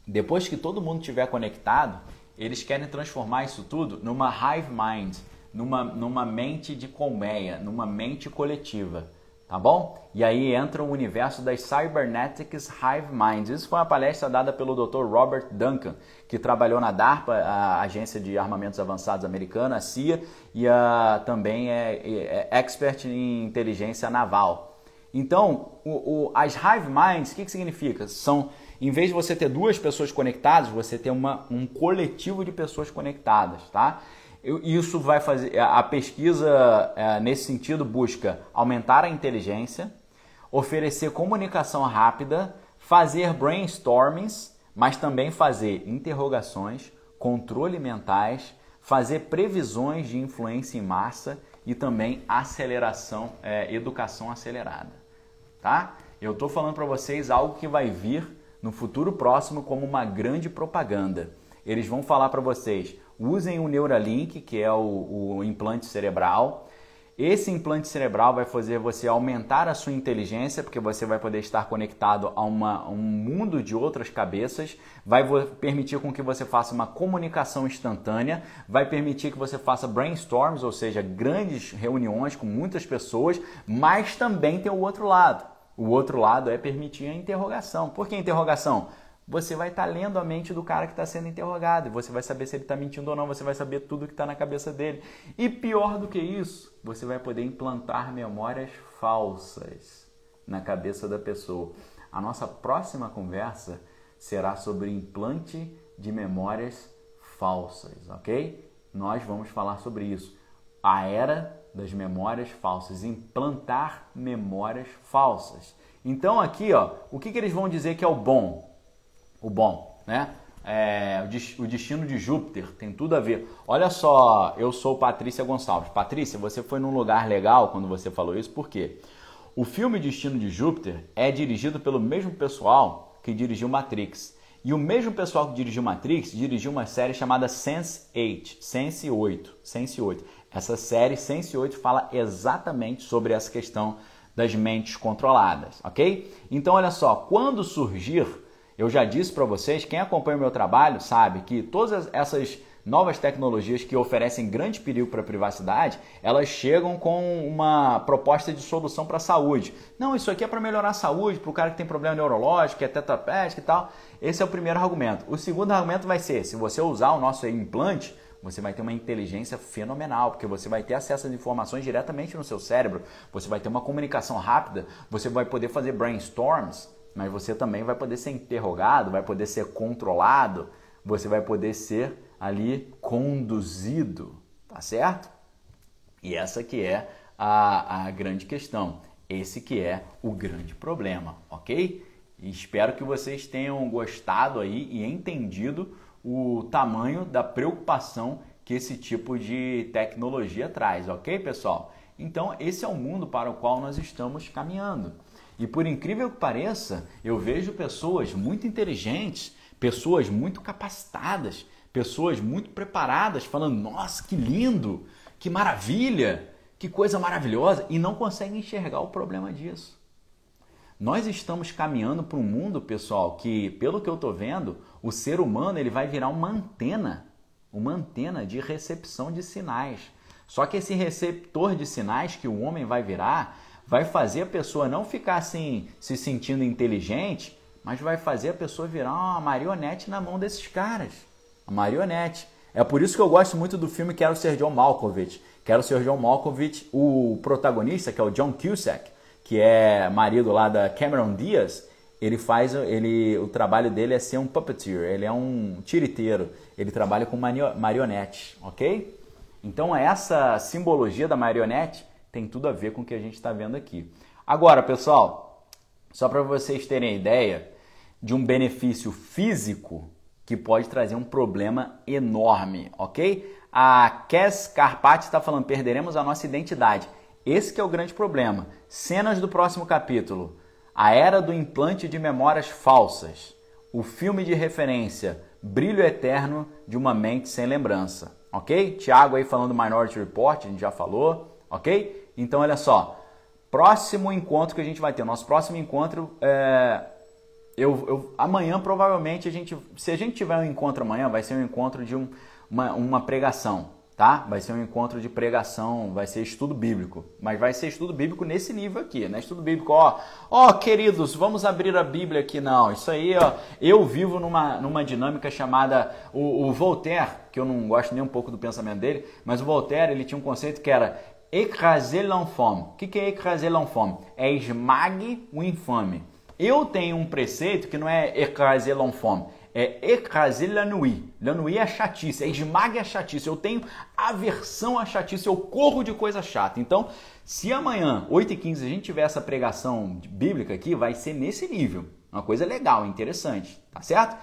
depois que todo mundo tiver conectado, eles querem transformar isso tudo numa hive mind, numa, numa mente de colmeia, numa mente coletiva tá bom? E aí entra o universo das Cybernetics Hive Minds. Isso foi uma palestra dada pelo Dr. Robert Duncan, que trabalhou na DARPA, a Agência de Armamentos Avançados Americana, a CIA, e a, também é, é, expert em inteligência naval. Então, o, o, as Hive Minds, o que, que significa? São em vez de você ter duas pessoas conectadas, você tem um coletivo de pessoas conectadas, tá? Isso vai fazer. A pesquisa é, nesse sentido busca aumentar a inteligência, oferecer comunicação rápida, fazer brainstormings, mas também fazer interrogações, controle mentais, fazer previsões de influência em massa e também aceleração, é, educação acelerada, tá? Eu estou falando para vocês algo que vai vir no futuro próximo como uma grande propaganda. Eles vão falar para vocês: usem o Neuralink, que é o, o implante cerebral. Esse implante cerebral vai fazer você aumentar a sua inteligência, porque você vai poder estar conectado a, uma, um mundo de outras cabeças, vai permitir com que você faça uma comunicação instantânea, vai permitir que você faça brainstorms, ou seja, grandes reuniões com muitas pessoas, mas também tem o outro lado. O outro lado é permitir a interrogação. Por que interrogação? Você vai estar tá lendo a mente do cara que está sendo interrogado você vai saber se ele está mentindo ou não, você vai saber tudo que está na cabeça dele. E pior do que isso, você vai poder implantar memórias falsas na cabeça da pessoa. A nossa próxima conversa será sobre implante de memórias falsas, ok? Nós vamos falar sobre isso. A era das memórias falsas, implantar memórias falsas. Então aqui, ó, o que, que eles vão dizer que é o bom? O bom, né? É, o destino de Júpiter tem tudo a ver. Olha só, eu sou Patrícia Gonçalves. Patrícia, você foi num lugar legal quando você falou isso, por quê? O filme Destino de Júpiter é dirigido pelo mesmo pessoal que dirigiu Matrix. E o mesmo pessoal que dirigiu Matrix dirigiu uma série chamada Sense8, Sense 8, Sense 8. Essa série Sense 8 fala exatamente sobre essa questão das mentes controladas, ok? Então olha só, quando surgir eu já disse para vocês, quem acompanha o meu trabalho sabe que todas essas novas tecnologias que oferecem grande perigo para a privacidade, elas chegam com uma proposta de solução para a saúde. Não, isso aqui é para melhorar a saúde, para o cara que tem problema neurológico, que é tetraplégico e tal. Esse é o primeiro argumento. O segundo argumento vai ser, se você usar o nosso implante, você vai ter uma inteligência fenomenal, porque você vai ter acesso às informações diretamente no seu cérebro, você vai ter uma comunicação rápida, você vai poder fazer brainstorms, mas você também vai poder ser interrogado, vai poder ser controlado, você vai poder ser ali conduzido, tá certo? E essa que é a, a grande questão, esse que é o grande problema, ok? Espero que vocês tenham gostado aí e entendido o tamanho da preocupação que esse tipo de tecnologia traz, ok, pessoal? Então, esse é o mundo para o qual nós estamos caminhando. E por incrível que pareça, eu vejo pessoas muito inteligentes, pessoas muito capacitadas, pessoas muito preparadas falando: "Nossa, que lindo! Que maravilha! Que coisa maravilhosa!" e não conseguem enxergar o problema disso. Nós estamos caminhando para um mundo, pessoal, que, pelo que eu estou vendo, o ser humano ele vai virar uma antena, uma antena de recepção de sinais. Só que esse receptor de sinais que o homem vai virar vai fazer a pessoa não ficar assim se sentindo inteligente, mas vai fazer a pessoa virar uma marionete na mão desses caras. Uma marionete. É por isso que eu gosto muito do filme Quero Ser John Malkovich. Quero Ser John Malkovich, o protagonista, que é o John Cusack, que é marido lá da Cameron Diaz, ele faz, ele, o trabalho dele é ser um puppeteer, ele é um tiriteiro, ele trabalha com marionete, ok? Então essa simbologia da marionete tem tudo a ver com o que a gente está vendo aqui. Agora, pessoal, só para vocês terem ideia de um benefício físico que pode trazer um problema enorme, ok? A Kes Carpati está falando, perderemos a nossa identidade. Esse é o grande problema. Cenas do próximo capítulo. A era do implante de memórias falsas. O filme de referência Brilho Eterno de uma Mente Sem Lembrança. Ok? Tiago aí falando do Minority Report, a gente já falou. Ok? Então, olha só, próximo encontro que a gente vai ter, nosso próximo encontro é, eu, eu, amanhã provavelmente a gente, se a gente tiver um encontro amanhã, vai ser um encontro de um, uma, uma pregação, tá? Vai ser um encontro de pregação, vai ser estudo bíblico, mas vai ser estudo bíblico nesse nível aqui, né? Estudo bíblico, ó, ó, queridos, vamos abrir a Bíblia aqui, não. Isso aí, ó, eu vivo numa, numa dinâmica chamada o, o Voltaire, que eu não gosto nem um pouco do pensamento dele, mas o Voltaire ele tinha um conceito que era écraser l'enfant. O que, é écraser l'enfant? É esmague o infame. Eu tenho um preceito que não é écraser l'enfant, é écraser la nuit. La nuit é chatice, é esmague a chatice. Eu tenho aversão à chatice, eu corro de coisa chata. Então, se amanhã, 8h15, a gente tiver essa pregação bíblica aqui, vai ser nesse nível. Uma coisa legal, interessante, tá certo?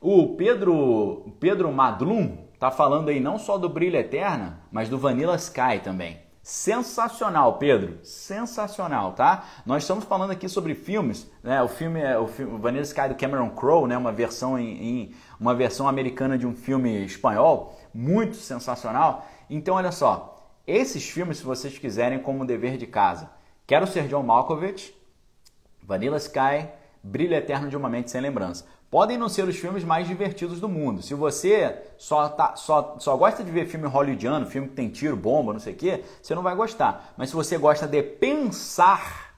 O Pedro, Pedro Madlum tá falando aí não só do Brilho Eterna, mas do Vanilla Sky também. Sensacional, Pedro. Sensacional, tá? Nós estamos falando aqui sobre filmes, né? O filme é o, filme, Vanilla Sky do Cameron Crowe, né? Uma versão em, em, uma versão americana de um filme espanhol, muito sensacional. Então, olha só, esses filmes, se vocês quiserem, como dever de casa, quero ser John Malkovich, Vanilla Sky, Brilho Eterno de uma Mente Sem Lembrança podem não ser os filmes mais divertidos do mundo. Se você só, tá, só, só gosta de ver filme hollywoodiano, filme que tem tiro, bomba, não sei o quê, você não vai gostar. Mas se você gosta de pensar,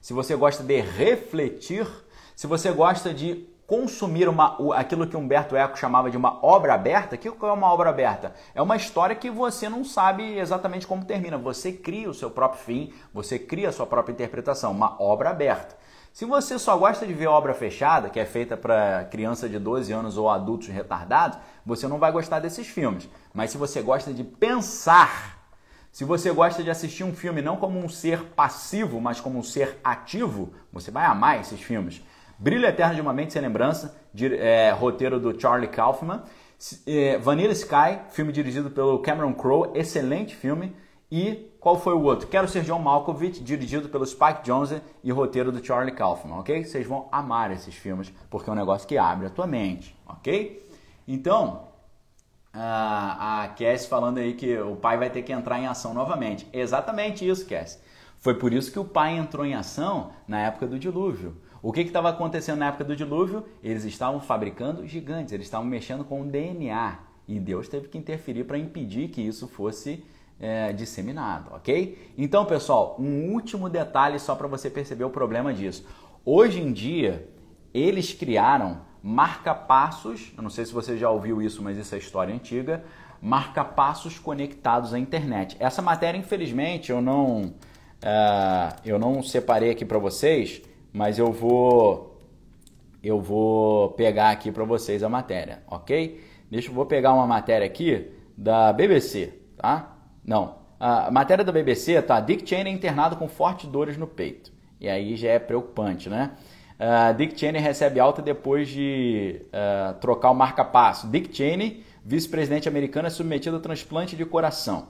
se você gosta de refletir, se você gosta de consumir uma, aquilo que Humberto Eco chamava de uma obra aberta, o que é uma obra aberta? É uma história que você não sabe exatamente como termina. Você cria o seu próprio fim, você cria a sua própria interpretação, uma obra aberta. Se você só gosta de ver obra fechada, que é feita para criança de 12 anos ou adultos retardados, você não vai gostar desses filmes. Mas se você gosta de pensar, se você gosta de assistir um filme não como um ser passivo, mas como um ser ativo, você vai amar esses filmes. Brilho Eterno de uma Mente Sem Lembrança, de, é, roteiro do Charlie Kaufman. É, Vanilla Sky, filme dirigido pelo Cameron Crowe, excelente filme. E qual foi o outro? Quero ser John Malkovich, dirigido pelo Spike Jonze e roteiro do Charlie Kaufman, ok? Vocês vão amar esses filmes porque é um negócio que abre a tua mente, ok? Então, a, Cass falando aí que o pai vai ter que entrar em ação novamente. Exatamente isso, Cass. Foi por isso que o pai entrou em ação na época do dilúvio. O que estava acontecendo na época do dilúvio? Eles estavam fabricando gigantes, eles estavam mexendo com o DNA. E Deus teve que interferir para impedir que isso fosse é, disseminado, ok? Então, pessoal, um último detalhe só para você perceber o problema disso. Hoje em dia, eles criaram marca-passos, eu não sei se você já ouviu isso, mas isso é história antiga, marca-passos conectados à internet. Essa matéria, infelizmente, eu não, uh, eu não separei aqui para vocês, mas eu vou, eu vou pegar aqui para vocês a matéria, ok? Deixa eu vou pegar uma matéria aqui da BBC, tá? Não. A matéria da BBC tá Dick Cheney internado com fortes dores no peito. E aí já é preocupante, né? Uh, Dick Cheney recebe alta depois de uh, trocar o marca-passo. Dick Cheney, vice-presidente americano, é submetido a transplante de coração.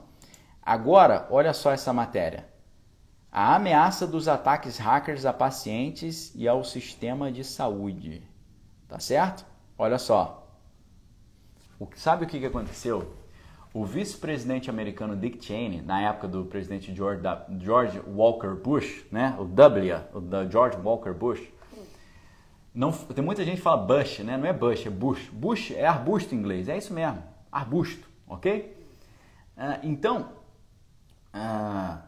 Agora, olha só essa matéria. A ameaça dos ataques hackers a pacientes e ao sistema de saúde. Tá certo? Olha só. O, sabe o que aconteceu? O vice-presidente americano Dick Cheney, na época do presidente George, George Walker Bush, né? o W, o da George Walker Bush, não, tem muita gente que fala Bush, né? não é Bush, é Bush. Bush é arbusto em inglês, é isso mesmo, arbusto, ok? Uh, então, uh,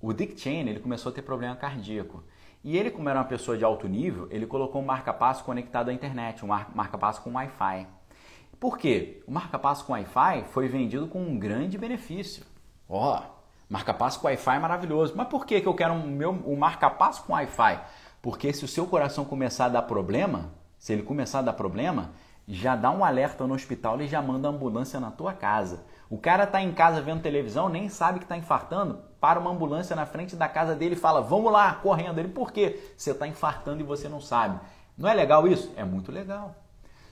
o Dick Cheney ele começou a ter problema cardíaco. E ele, como era uma pessoa de alto nível, ele colocou um marca-passo conectado à internet, um marca-passo com Wi-Fi. Por quê? O marca-passo com Wi-Fi foi vendido com um grande benefício. Ó, oh, marca-passo com Wi-Fi é maravilhoso. Mas por que, que eu quero um, meu, um marca-passo com Wi-Fi? Porque se o seu coração começar a dar problema, se ele começar a dar problema, já dá um alerta no hospital e já manda a ambulância na tua casa. O cara está em casa vendo televisão, nem sabe que está infartando, para uma ambulância na frente da casa dele e fala: Vamos lá, correndo. Ele, por quê? Você está infartando e você não sabe. Não é legal isso? É muito legal.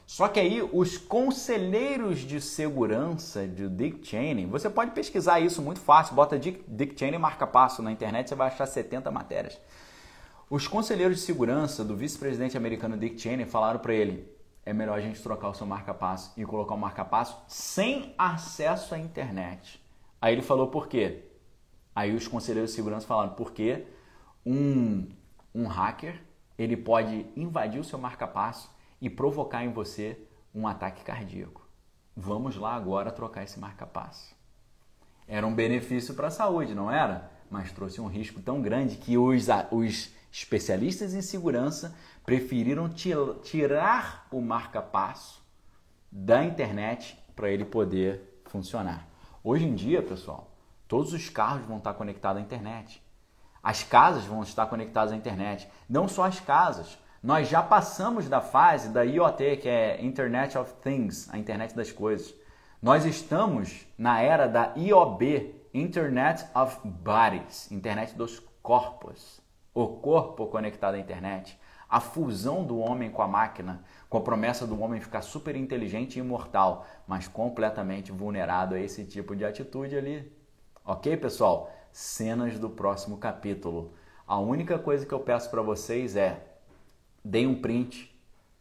Só que aí os conselheiros de segurança de Dick Cheney, você pode pesquisar isso muito fácil, bota Dick, Dick Cheney marca passo na internet, você vai achar 70 matérias. Os conselheiros de segurança do vice-presidente americano Dick Cheney falaram para ele: é melhor a gente trocar o seu marca-passo e colocar o marca-passo sem acesso à internet. Aí ele falou por quê? Aí os conselheiros de segurança falaram porque um, um hacker ele pode invadir o seu marca-passo e provocar em você um ataque cardíaco. Vamos lá agora trocar esse marca-passo. Era um benefício para a saúde, não era? Mas trouxe um risco tão grande que os, os especialistas em segurança preferiram tirar o marca-passo da internet para ele poder funcionar. Hoje em dia, pessoal, todos os carros vão estar conectados à internet. As casas vão estar conectadas à internet. Não só as casas. Nós já passamos da fase da IoT, que é Internet of Things, a internet das coisas. Nós estamos na era da IOB, Internet of Bodies, internet dos corpos. O corpo conectado à internet. A fusão do homem com a máquina, com a promessa do homem ficar super inteligente e imortal, mas completamente vulnerado a esse tipo de atitude ali. Ok, pessoal? cenas do próximo capítulo. A única coisa que eu peço para vocês é deem um print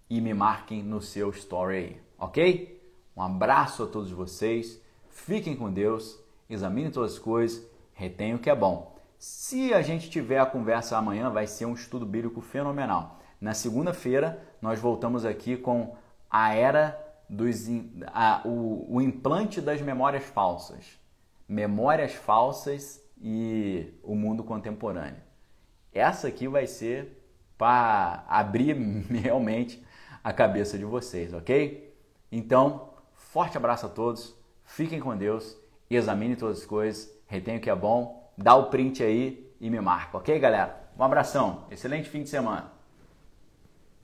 e me marquem no seu story aí, ok? Um abraço a todos vocês, fiquem com Deus, examinem todas as coisas, retenham o que é bom. Se a gente tiver a conversa amanhã, vai ser um estudo bíblico fenomenal. Na segunda-feira, nós voltamos aqui com a era dos a, o, o implante das memórias falsas. Memórias falsas e o mundo contemporâneo. Essa aqui vai ser para abrir realmente a cabeça de vocês, ok? Então, forte abraço a todos, fiquem com Deus, examine todas as coisas, retenha o que é bom, dá o print aí e me marca, ok, galera? Um abração, excelente fim de semana.